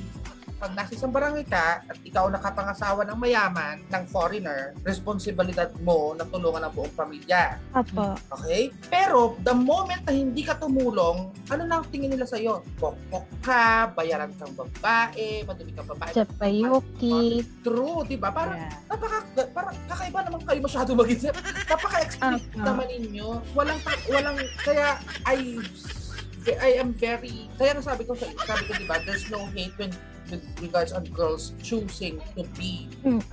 pag nasa isang barangay ka at ikaw nakapangasawa ng mayaman, ng foreigner, responsibilidad mo na tulungan ang buong pamilya. Apo. Okay? Pero, the moment na hindi ka tumulong, ano na ang tingin nila sa'yo? Pokpok ka, bayaran kang babae, madumi kang babae. Chapayuki. True, di ba? Parang, Yeah. napaka, parang kakaiba naman kayo masyado mag-isip. Napaka-explicit naman ninyo. Walang, walang, kaya I, I am very, kaya nga sabi ko, sa- sabi ko, di ba, there's no hate when with regards on girls choosing to be Mm,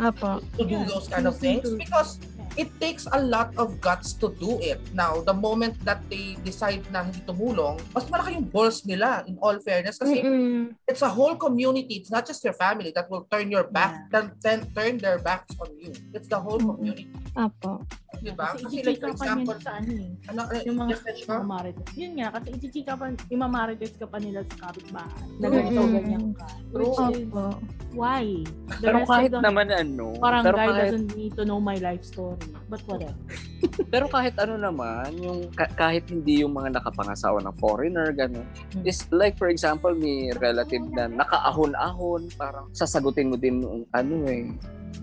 to do Yeah, those kind of things to- because it takes a lot of guts to do it. Now, the moment that they decide na hindi tumulong, mas malaki yung balls nila in all fairness kasi Mm-mm. it's a whole community. It's not just your family that will turn your back, then, then turn their backs on you. It's the whole Mm-mm. community. Apo. Diba? Kasi Kasi like for example, sa ano eh. ano, uh, Yung mga mamarites. Yun nga, kasi ichichika pa, imamarites ka pa nila sa kapitbahay. Na True. ganito, Mm. ganyan ka. True. Which is, why? The Pero kahit the- naman ano, Parang pero guy kahit, doesn't need to know my life story. But whatever. pero kahit ano naman, yung ka- kahit hindi yung mga nakapangasawa ng foreigner, gano'n. Hmm. Is like for example, may relative na nakaahon-ahon, parang sasagutin mo din yung ano eh.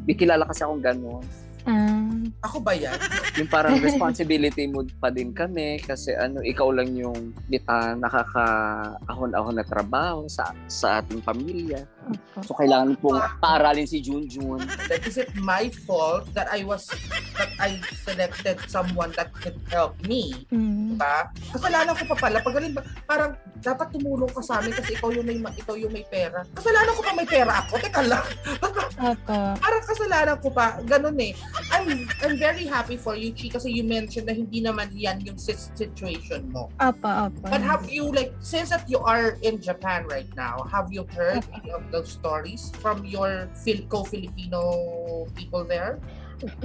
May kilala kasi akong gano'n. Ah. Ako ba yan? Yung parang responsibility mo pa din kami kasi ano, ikaw lang yung bita nakakaahon-ahon na trabaho sa sa ating pamilya. So, kailangan pong paaralin si Junjun. That is it my fault that I was that I selected someone that could help me Mm. ba? Kasalanan ko pa pala. Pag ba, parang dapat tumulong ka sa amin kasi ikaw yung may ma- ikaw yung may pera. Kasalanan ko pa may pera ako. Teka lang. Opo. parang kasalanan ko pa. Ganun eh. I'm I'm very happy for you, Chi, kasi you mentioned na hindi naman yan yung sit- situation mo. Opo, opo. But have you like since that you are in Japan right now, have you heard of those stories from your Phil- co-Filipino people there?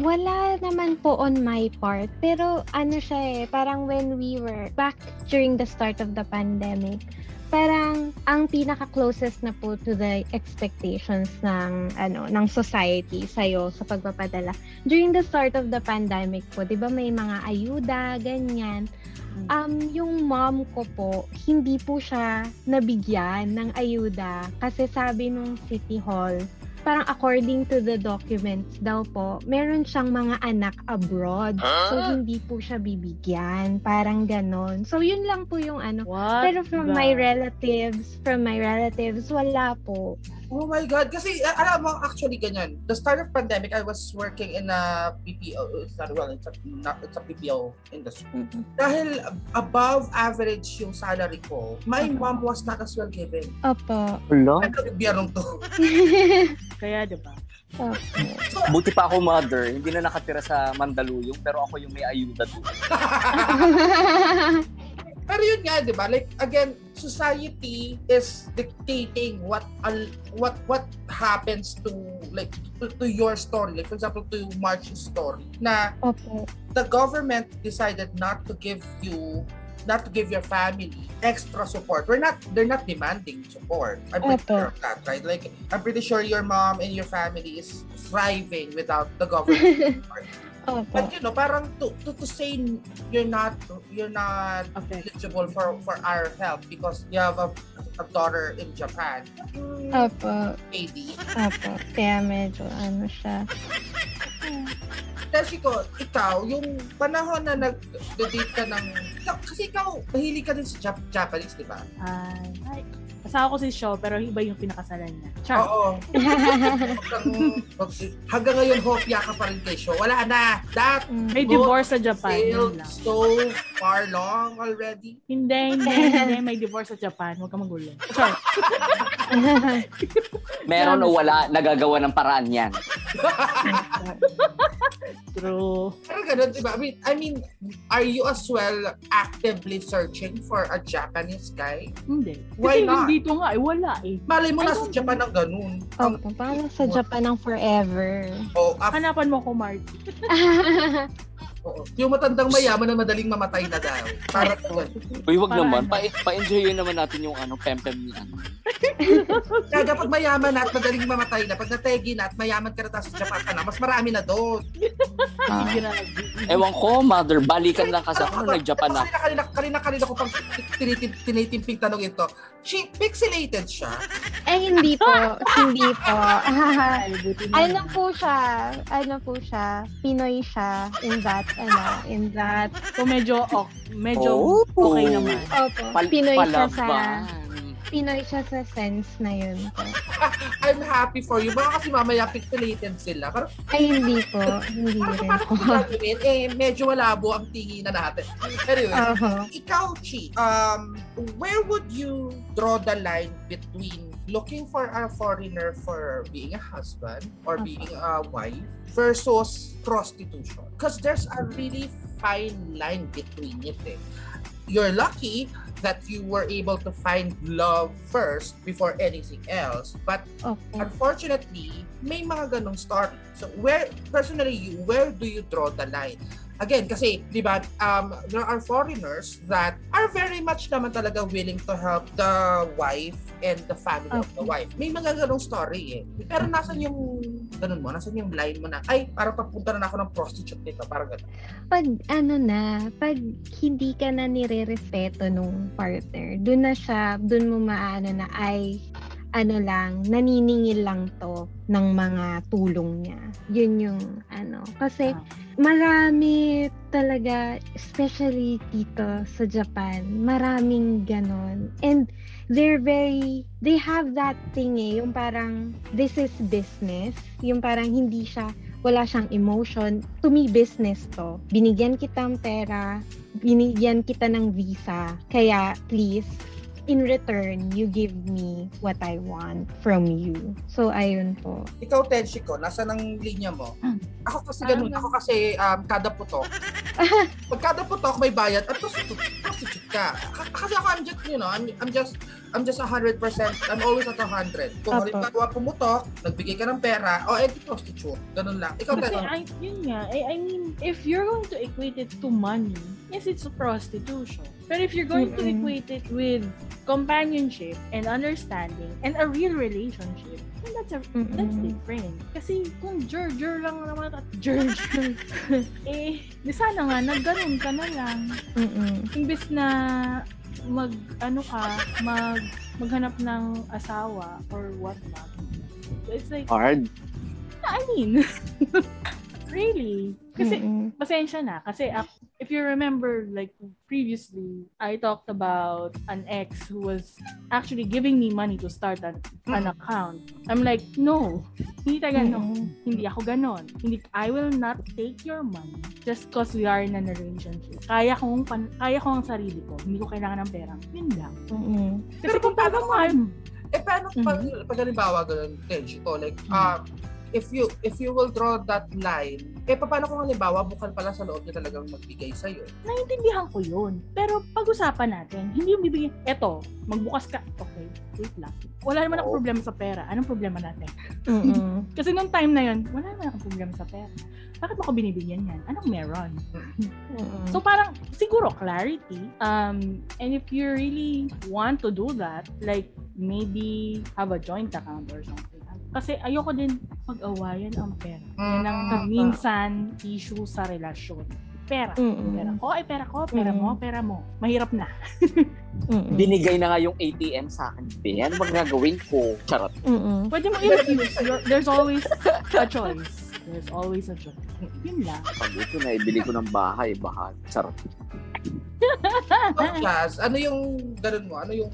Wala naman po on my part. Pero ano siya eh, parang when we were back during the start of the pandemic, parang ang pinaka-closest na po to the expectations ng ano ng society sa'yo sa pagpapadala. During the start of the pandemic po, 'di ba may mga ayuda, ganyan. Um, yung mom ko po, hindi po siya nabigyan ng ayuda kasi sabi nung City Hall, parang according to the documents daw po, meron siyang mga anak abroad. So, hindi po siya bibigyan. Parang ganon. So, yun lang po yung ano. What? Pero from the- my relatives, from my relatives, wala po. Oh my God. Kasi, alam mo, actually, ganyan. The start of pandemic, I was working in a PPO. It's not, well, it's a, not, it's a PPO industry. Dahil above average yung salary ko, my mom was not as well given. Opo. Wala. Ano biyarong to? Kaya, di ba? Opo. Buti pa ako, mother. Hindi na nakatira sa Mandaluyong, pero ako yung may ayuda doon. Pero yun nga, di ba? Like, again, society is dictating what al- what what happens to like to, to your story. Like, for example, to March's story. Na Opo. the government decided not to give you not to give your family extra support. We're not they're not demanding support. I'm pretty Opo. sure of that, right? Like I'm pretty sure your mom and your family is thriving without the government support. Opo. But you know, parang to, to, to say you're not you're not Okay. eligible for for our help because you have a, a daughter in Japan. Opo. AD. Opo. Kaya medyo ano siya. Kasi ko, ikaw, yung panahon na nag-date ka ng... Kasi ikaw, mahilig ka din sa Jap- Japanese, di ba? Ay, ay. Kasama ko si Shaw, pero iba yung pinakasalan niya. Char. Oo. Hanggang, ngayon, hopya ka pa rin kay Sho. Wala na. That May divorce sa Japan. sailed so far long already. Hindi, hindi, hindi. May divorce sa Japan. Huwag ka magulo. Char. Meron o wala, nagagawa ng paraan yan. True. Pero ganun, di ba? I mean, I mean, are you as well actively searching for a Japanese guy? Hindi. Why Kasi not? dito nga, eh, wala eh. Malay mo, I nasa Japan ang ganun. Ang, Opo. Parang sa Japan ng forever. oh, af- Hanapan mo ko, Marty. oo. yung matandang mayaman na madaling mamatay na daw. Para. Uy, wag naman. Pa- pa-enjoyin naman natin yung ano, pempem ni ano. Kaya kapag mayaman na at madaling mamatay na, pag nategi na at mayaman ka na tapos sa Japan ka na, mas marami na doon. Ah. Ewan ko, mother, balikan lang kasi ako nung nag-Japan na. Kanina, kanina, kanina, kanina ko pang tinitim, tinitimping tanong ito. She, pixelated siya. Eh, hindi po. hindi po. Ano po siya? Ano po siya? Pinoy siya in that, ano, in that. So, medyo, oh, medyo Oh. okay naman. Opo. Pal- Pinoy siya sa. Pinoy siya sa sense na yun. I'm happy for you. Baka kasi mamaya pixelated sila. Pero Ay, hindi po. Hindi rin po. Eh, medyo malabo ang tingin na natin. Anyway, Oho. ikaw, Chi, um, where would you draw the line between looking for a foreigner for being a husband or Uh-huh. being a wife versus prostitution? Because there's a really fine line between it. Eh. You're lucky that you were able to find love first before anything else. But Opo. unfortunately, may mga ganong story. So where, personally you, where do you draw the line? Again, kasi, di ba, um, there are foreigners that are very much naman talaga willing to help the wife and the family of the wife. May mga ganong story eh. Pero nasan yung, ganun mo, nasan yung line mo na, ay, parang papunta na ako ng prostitute nito, parang ganun. Pag ano na, pag hindi ka na nire-respeto nung partner, dun na siya, dun mo maano na, ay, ano lang, naniningil lang to ng mga tulong niya. Yun yung ano. Kasi Ah. marami talaga, especially dito sa Japan, maraming ganon. And they're very, they have that thing eh, yung parang, this is business. Yung parang hindi siya, wala siyang emotion. To me, business to. Binigyan kitang pera, binigyan kita ng visa. Kaya, please, in return, you give me what I want from you. So, ayun po. Ikaw, Tenshiko, nasa ng linya mo? Hmm. Ako kasi ganun. Ah. Ako kasi um, kada putok. Pag kada putok may bayad at prostitute, prostitute ka. Kasi ako, I'm just, you know, I'm, I'm just, I'm just 100%, I'm always at 100. Kung Apo. halimbawa pumutok, nagbigay ka ng pera, o oh, edi prostitute. Ganun lang. Ikaw, Kasi I, yun nga, I, I mean, if you're going to equate it to money, yes, it's a prostitution. But if you're going to Mm-mm. equate it with companionship and understanding and a real relationship, then that's a that's Mm-mm. different. Kasi kung jur jur lang naman at jur jur, eh, di sana nga, nagganon ka na lang. Mm-mm. Imbes na mag, ano ka, mag, maghanap ng asawa or whatnot. So it's like, Hard. I mean, really? Kasi, Mm-mm. pasensya na. Kasi if you remember, like, previously, I talked about an ex who was actually giving me money to start an, an account. I'm like, no. Hindi tayo ganon. Mm-mm. Hindi ako ganon. Hindi, I will not take your money just cause we are in an relationship. Kaya kong, pan, kaya ko ang sarili ko. Hindi ko kailangan ng pera. Yun lang. Mm-mm. Kasi Pero kung paano- mo, eh paano pag, pag halimbawa ganun, Tenshiko, like, um, if you if you will draw that line, eh paano kung halimbawa bukal pala sa loob niya talagang magbigay sa'yo? naiintindihan ko yun. Pero pag-usapan natin, hindi yung bibigyan, eto, magbukas ka, okay, wait lang. Wala naman akong problema sa pera. Anong problema natin? Mm-mm. Kasi nung time na yun, wala naman akong problema sa pera. Bakit mo ko binibigyan yan? Anong meron? So parang, siguro clarity. Um, and if you really want to do that, like, maybe have a joint account or something. Kasi ayoko din pag-awayan ang pera. Yan ang Mm. minsan issue sa relasyon. Pera. Mm-mm. Pera ko, ay pera ko, pera mo, pera mo. Mahirap na. Binigay na nga yung ATM sa akin. Be, ano bang gagawin ko? Charot. Mm-mm. Pwede mo i-refuse. You're- There's always a choice. There's always a choice. Yun lang. Pag ito na, ibili ko ng bahay, baka. Charot. Oh, Jazz, ano yung ganun mo? Ano yung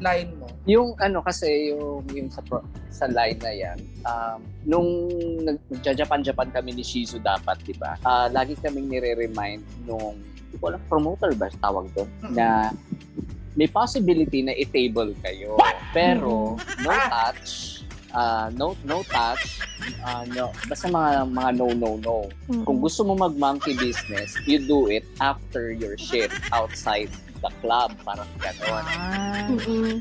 line mo? Yung ano kasi, yung, yung sa, pro- sa line na yan, um, nung nag- nagja-Japan-Japan kami ni Shizu dapat, di ba? Ah, lagi kaming nire-remind nung, hindi ko alam, promoter ba tawag doon? Na may possibility na i-table kayo. Pero, no touch, ah, no no touch, ah, no, basta mga mga no no no. Kung gusto mo mag-monkey business, you do it after your shift outside the club, parang gano'n. Ah, see.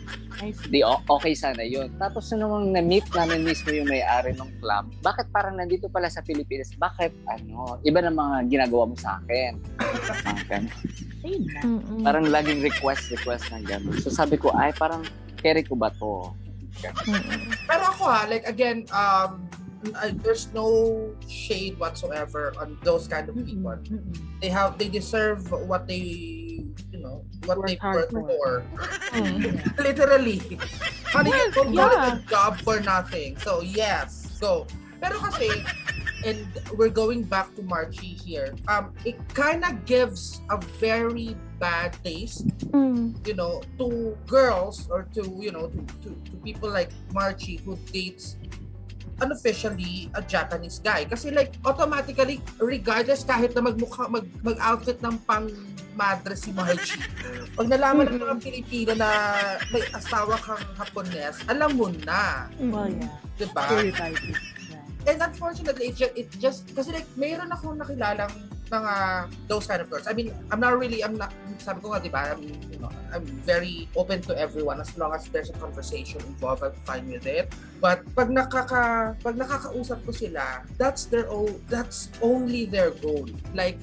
Di, o- okay sana yun. Tapos nung na-meet namin mismo yung may-ari ng club, bakit parang nandito pala sa Pilipinas? Bakit, ano, iba na mga ginagawa mo sa akin? Mm-mm. parang laging request, request ng gano'n. So sabi ko, ay, parang, carry ko ba to? Mm-mm. Pero ako ha, like again, um, I- there's no shade whatsoever on those kind of people. Mm-mm. They have, they deserve what they, what they hard work for. Mm. Literally. Don't yeah. call it a job for nothing. So, yes. So, pero kasi, and we're going back to Marchie here, um, it kind of gives a very bad taste, Mm. you know, to girls or to, you know, to, to, to people like Marchie who dates unofficially a Japanese guy. Kasi like, automatically, regardless kahit na magmukha, mag, mag-outfit ng pang madre si Marchie, pag nalaman ng mga Pilipino na may asawa kang Hapones, alam mo na. Well, yeah. Diba? Stereotyping. Yeah. And unfortunately, it just, it just, kasi like, mayroon akong nakilalang mga those kind of girls. I mean, I'm not really, I'm not, sabi ko nga, di ba, I'm, you know, I'm very open to everyone as long as there's a conversation involved, I'm fine with it. But pag nakaka, pag nakakausap ko sila, that's their own, that's only their goal. Like,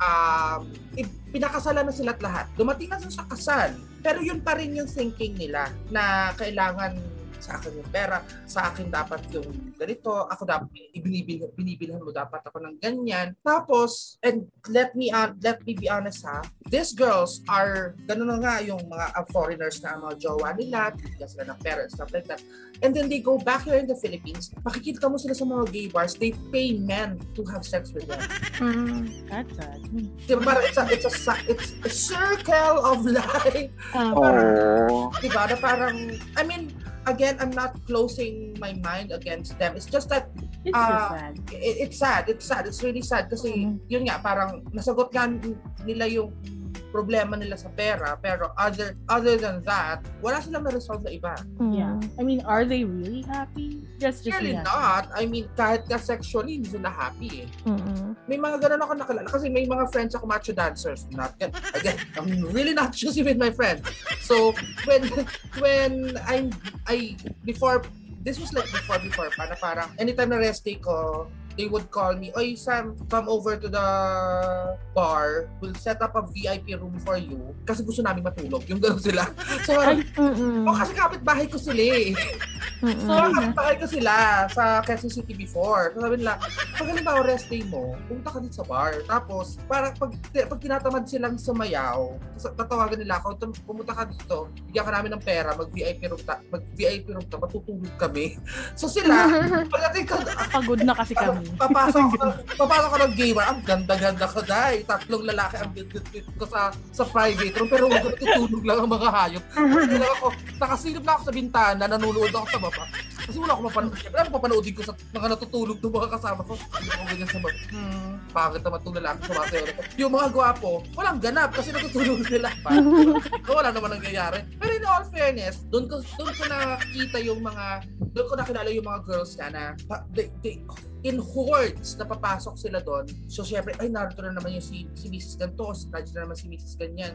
um, i- pinakasalan na sila't lahat. Dumating na sa kasal. Pero yun pa rin yung thinking nila na kailangan sa akin yung pera, sa akin dapat yung ganito, ako dapat ibinibil, binibilhan mo dapat ako ng ganyan. Tapos, and let me uh, let me be honest ha, these girls are, ganun na nga yung mga uh, foreigners na mga jowa nila, bigyan sila ng pera and stuff like that. And then they go back here in the Philippines, makikita mo sila sa mga gay bars, they pay men to have sex with them. Ah, That's sad. Diba, parang it's a, it's a, it's a circle of life. ah, Oh. Diba, na parang, I mean, again, I'm not closing my mind against them. It's just that It's so Ah, sad. it, it's sad. It's sad. It's really sad kasi Mhm. yun nga parang nasagot nga nila yung problema nila sa pera pero other other than that wala silang na-resolve na iba. mm. Yeah. I mean, are they really happy? Just, just Really yeah. not. I mean kahit ka sexually hindi sila happy eh. Mm-mm. May mga ganun ako nakalala kasi may mga friends ako macho dancers. Not again, I'm really not choosy with my friends. So when when I'm I before this was like before before pa na parang anytime na rest day ko they would call me, Oy Sam, come over to the bar. We'll set up a VIP room for you. Kasi gusto namin matulog. Yung gano'n sila. So, parang, Mm-mm. oh, kasi kapit-bahay ko sila eh. Mm-mm. So, kapit-bahay ko sila sa Quezon City before. So, sabi nila, pag halimbawa rest day mo, pumunta ka dito sa bar. Tapos, parang pag, pag tinatamad silang sumayaw, tatawagan nila ako, "Tum- pumunta ka dito, bigyan ka namin ng pera, mag-VIP room, ta, mag-VIP room ka, matutulog kami. So sila, pagdating ko, Pagod na kasi kami. Papasok ko, papasok ko ng gamer, ang ganda-ganda ko dahil tatlong lalaki ang bit ko sa sa private room pero huwag tutulog lang ang mga hayop. Lang ako, nakasilip na ako sa bintana, nanonood ako sa baba. Kasi wala ako mapanood. Siyempre, ano papanoodin ko sa mga natutulog ng mga kasama ko. Hindi ako ganyan sa baba. Hmm, pangit naman itong lalaki sa mga Yung mga gwapo, walang ganap kasi natutulog sila. So, wala naman nangyayari. Pero in all fairness, doon ko doon ko nakita yung mga doon ko nakilala yung mga girls na na they, they, in hordes na papasok sila doon. So syempre, ay narito na naman yung si, si Mrs. Ganto, narito na naman si Mrs. Ganyan.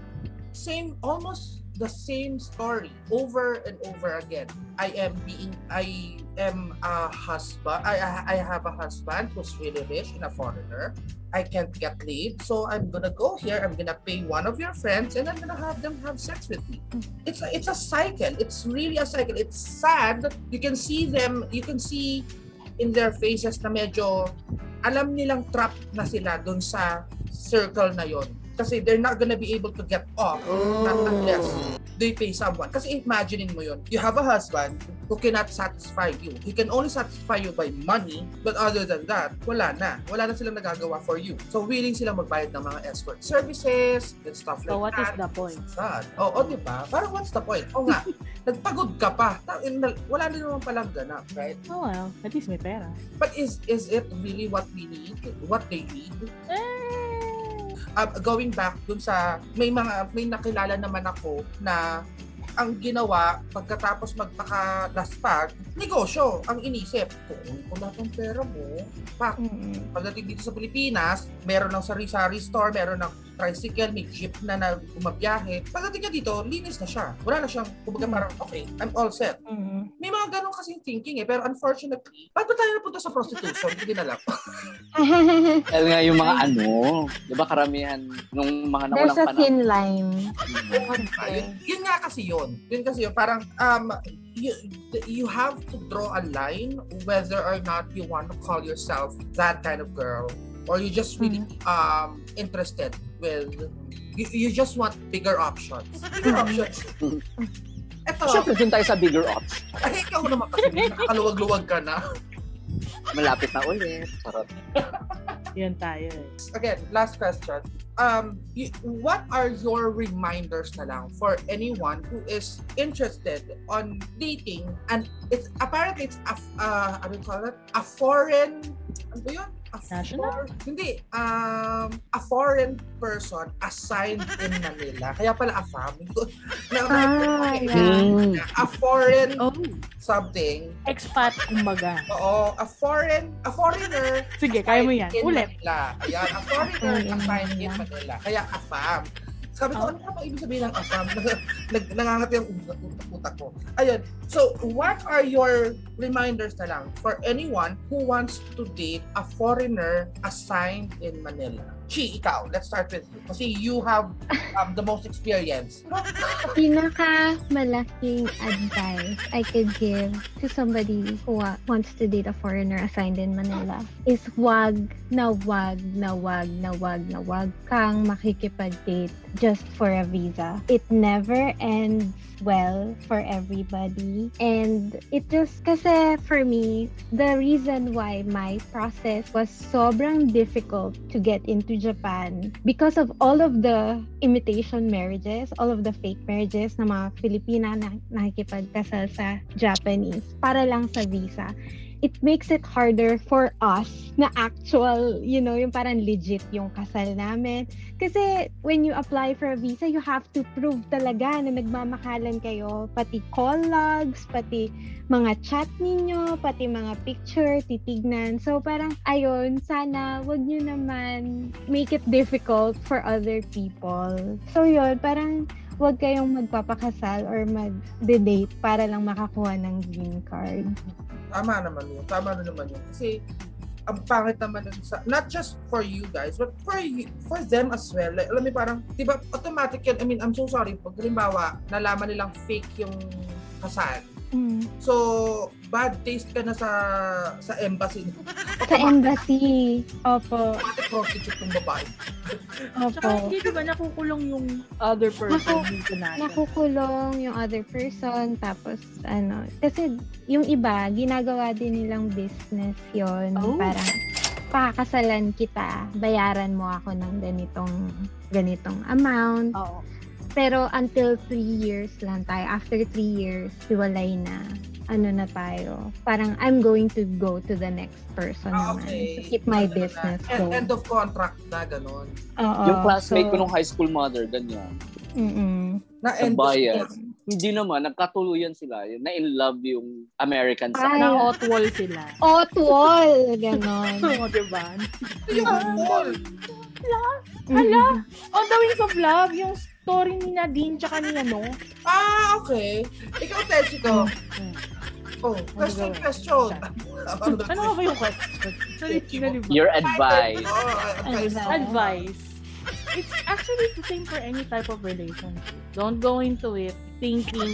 Same, almost the same story over and over again. I am being, I am a husband, I, I I have a husband who's really rich and a foreigner. I can't get laid, so I'm gonna go here. I'm gonna pay one of your friends, and I'm gonna have them have sex with me. It's a, it's a cycle. It's really a cycle. It's sad. You can see them. You can see in their faces na medyo alam nilang trap na sila doon sa circle na yon. Kasi they're not gonna be able to get off not unless they pay someone. Kasi imagining mo yun, you have a husband who cannot satisfy you. He can only satisfy you by money, but other than that, wala na. Wala na silang nagagawa for you. So willing silang magbayad ng mga escort services and stuff like So what is that. the point? Sad. Oo, oh, di ba? Parang what's the point? Oo nga, nagpagod ka pa. Wala din naman palang ganap, right? Oh well, at least may pera. But is is it really what we need? What they need? Eh, uh, going back dun sa may mga may nakilala naman ako na ang ginawa pagkatapos magpakalaspag, negosyo ang inisip. Kung ko lahat ng pera mo, pak, pagdating dito sa Pilipinas, meron ng sari-sari store, meron ng tricycle, may jeep na na umabiyahe. Pagdating niya dito, linis na siya. Wala na siyang, kumbaga parang, okay, I'm all set. Mm-mm. May mga ganong kasing thinking eh. Pero unfortunately, ba't ba tayo napunta sa prostitution? Hindi na alam. Dahil nga yung mga ano, di ba karamihan nung mga There's nakulang a panahon. thin line. yun, yun nga kasi yun. Yun kasi yun. Parang, um, you, you have to draw a line whether or not you want to call yourself that kind of girl or you just really um interested with you, you just want bigger options. Bigger options. Eto, Siyempre, dun tayo sa bigger option. ay, ikaw naman kasi, nakakaluwag-luwag ka na. Malapit na ulit. Sarap. yun tayo eh. again, last question. Um, you, what are your reminders na lang for anyone who is interested on dating and it's apparently it's a, uh, ano you call it? A foreign, ano yun? A National? for- hindi, um, a foreign person assigned in Manila. Kaya pala a fam. na, Ah, yeah. A foreign Oh, something. expat kumbaga. Oo, a foreign, a foreigner Sige, kaya mo yan. Ulit. Manila. Ayan, a foreigner assigned in Manila. Kaya AFAM. Sabi ko, Oh. ano ba ibig sabihin ng AFAM? Nag, nangangati ang utak ko. Ayun. So, what are your reminders na lang for anyone who wants to date a foreigner assigned in Manila? Chi, ikaw, let's start with you. Kasi you have um, the most experience. pinaka malaking advice I could give to somebody who wa- wants to date a foreigner assigned in Manila is wag na wag na wag na wag na wag kang makikipag-date just for a visa. It never ends well for everybody and it just kasi for me the reason why my process was sobrang difficult to get into Japan because of all of the imitation marriages, all of the fake marriages ng mga Filipina na nakikipagkasal sa Japanese para lang sa visa. It makes it harder for us na actual, you know, yung parang legit yung kasal namin. Kasi when you apply for a visa, you have to prove talaga na nagmamakalan kayo. Pati call logs, pati mga chat ninyo, pati mga picture, titignan. So parang, ayun, sana wag nyo naman make it difficult for other people. So yun, parang wag kayong magpapakasal or mag-date para lang makakuha ng green card. Tama naman yun. Tama na naman yun. Kasi ang pangit naman nun sa, not just for you guys, but for you, for them as well. Like, alam mo parang, di ba, automatic yun. I mean, I'm so sorry. Pag halimbawa, nalaman nilang fake yung kasal. Mm. So, bad taste ka na sa sa embassy. Sa embassy. Opo. Automatic prostitute ng babae. Tsaka Opo. hindi diba nakukulong yung other person Naku- dito natin. nakukulong yung other person tapos ano kasi yung iba ginagawa din nilang business yon Oh. parang pakakasalan kita bayaran mo ako ng ganitong ganitong amount Oo. pero until three years lang tayo after three years hiwalay na ano na tayo parang I'm going to go to the next person Ah, naman okay. to keep my Ano na, business End, going end of contract na, ganun. Oo, yung classmate so, ko nung high school mother, ganyan. mm-mm. Na Sa end contract. Hindi naman, nagkatuluyan sila. Na in love yung American Ay. side. Na hot wall sila. Hot wall ganon Oo, diba? Yung wall. Hala! On the Wings of Love, yung story ni Nadine tsaka ni ano. Ah, okay. Ikaw, Tessiko. Mm. Oh, question, gawin? question. Ano nga ba yung question? Ba? Your advice. Oh, advice. Advice. Advice. It's actually the same for any type of relationship. Don't go into it thinking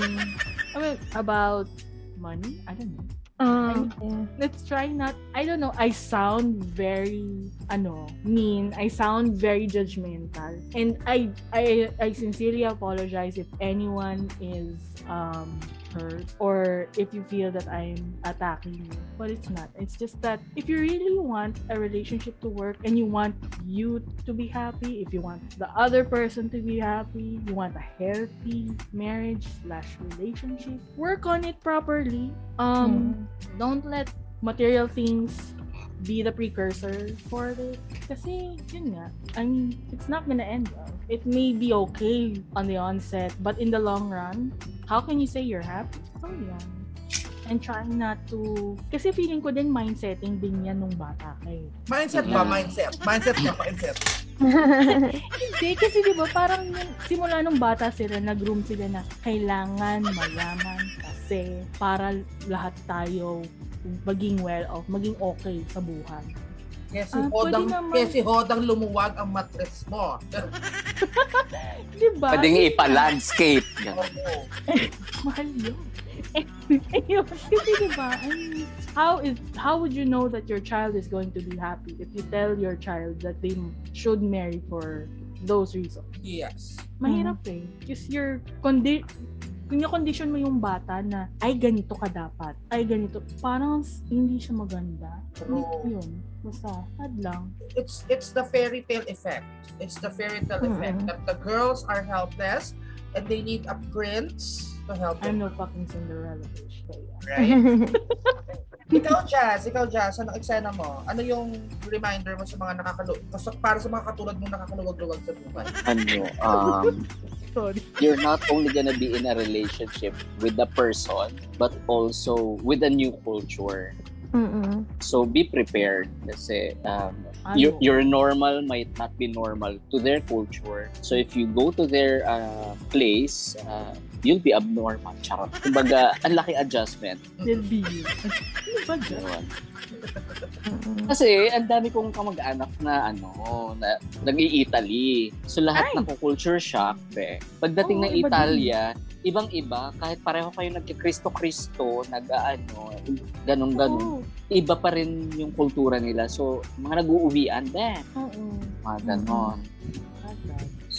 I mean, about money. I don't know. Okay. let's try not I don't know I sound very ano mean. I sound very judgmental. And I I I sincerely apologize if anyone is um hurt or if you feel that I'm attacking you but it's not. It's just that if you really want a relationship to work and you want you to be happy if you want the other person to be happy you want a healthy marriage slash relationship work on it properly. Um don't let material things be the precursor for it. Kasi, yun nga, I mean, it's not gonna end well. It may be okay on the onset, but in the long run, how can you say you're happy? So, yan. And trying not to... Kasi feeling ko din mindsetting din yan nung bata ka eh. Mindset ba? Mindset. Mindset ka, mindset. Hindi, kasi di ba parang simula nung bata sila, nag-room sila na kailangan mayaman kasi para lahat tayo maging well off, maging okay sa buhay. Kasi Ah, hodang, naman. kasi hodang lumuwag ang matres mo. Di ba? Pwedeng ipa-landscape. Mahal yun. Ayun, kasi di ba? I mean, how is how would you know that your child is going to be happy if you tell your child that they should marry for those reasons? Yes. Mahirap eh. Because your condi kung condition mo yung bata na ay ganito ka dapat, ay ganito, parang hindi siya maganda. Hindi True. yun. Basta, sad lang. It's it's the fairy tale effect. It's the fairy tale effect Mhm. that the girls are helpless and they need a prince to help I'm them. no fucking Cinderella bitch. Right? ikaw, Jazz, ikaw, Jazz, anong eksena mo? Ano yung reminder mo sa mga nakakalu... Para sa mga katulad mong nakakaluwag-luwag sa buhay? Ano, um, Sorry. you're not only gonna be in a relationship with the person, but also with a new culture. Mm-mm. So be prepared kasi um, Ano? your, your normal might not be normal to their culture. So if you go to their uh, place, uh, you'll be abnormal. Charot. Kumbaga, ang laki adjustment. They'll be you. Ano. Kasi ang dami kong kamag-anak na ano, na nag-i-Italy. So lahat Ay! ng culture shock, be. Pagdating Oo, ng Italia, ibang-iba, kahit pareho kayo nagkikristo-kristo, nag-ano, ganun-ganun. Oo. Iba pa rin yung kultura nila. So, mga nag-uuwian din. Oo. Mga ganon.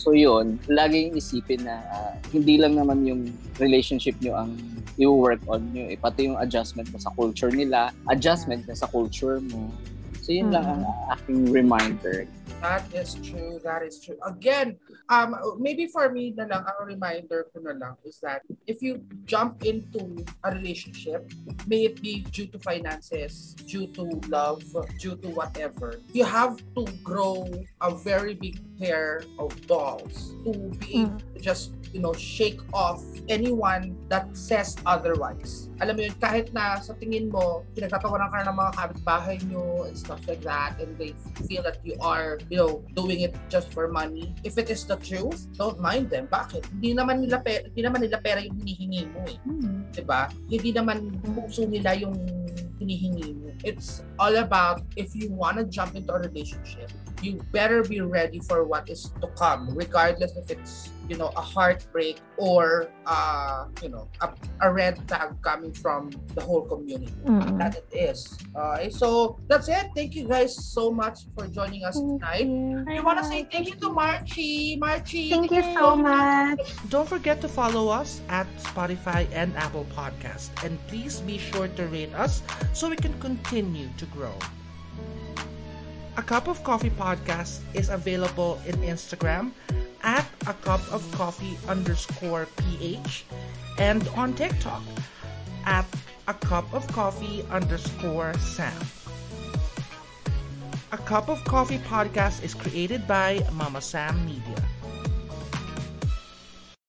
So yun, laging isipin na ah, hindi lang naman yung relationship nyo ang i-work on nyo, eh, pati yung adjustment mo sa culture nila, adjustment na sa culture mo. So yun lang ang aking reminder. That is true. That is true. Again, um, maybe for me na lang, ang reminder ko na lang is that if you jump into a relationship, may it be due to finances, due to love, due to whatever, you have to grow a very big pair of balls to be to just, you know, shake off anyone that says otherwise. Alam mo yun, kahit na sa tingin mo, pinagtatawanan ka ng mga kapitbahay nyo and stuff like that, and they feel that you are, you know, doing it just for money. If it is the truth, don't mind them. Bakit? Hindi naman nila, pe- hindi naman nila pera yung hinihingi mo eh. Hmm. 'di ba? Hindi naman puso nila yung hinihingi mo. It's all about if you want to jump into a relationship, you better be ready for what is to come, regardless if it's you know a heartbreak or uh you know a, a red tag coming from the whole community Mm-mm. that it is. Okay, so that's it. Thank you guys so much for joining us tonight. We want to say thank you to Marchie. Marchie, Thank you so much. Don't forget to follow us at Spotify and Apple Podcast. And please be sure to rate us so we can continue to grow. A Cup of Coffee podcast is available in Instagram at a cup of coffee underscore ph and on TikTok at a cup of coffee underscore sam. A Cup of Coffee podcast is created by Mama Sam Media.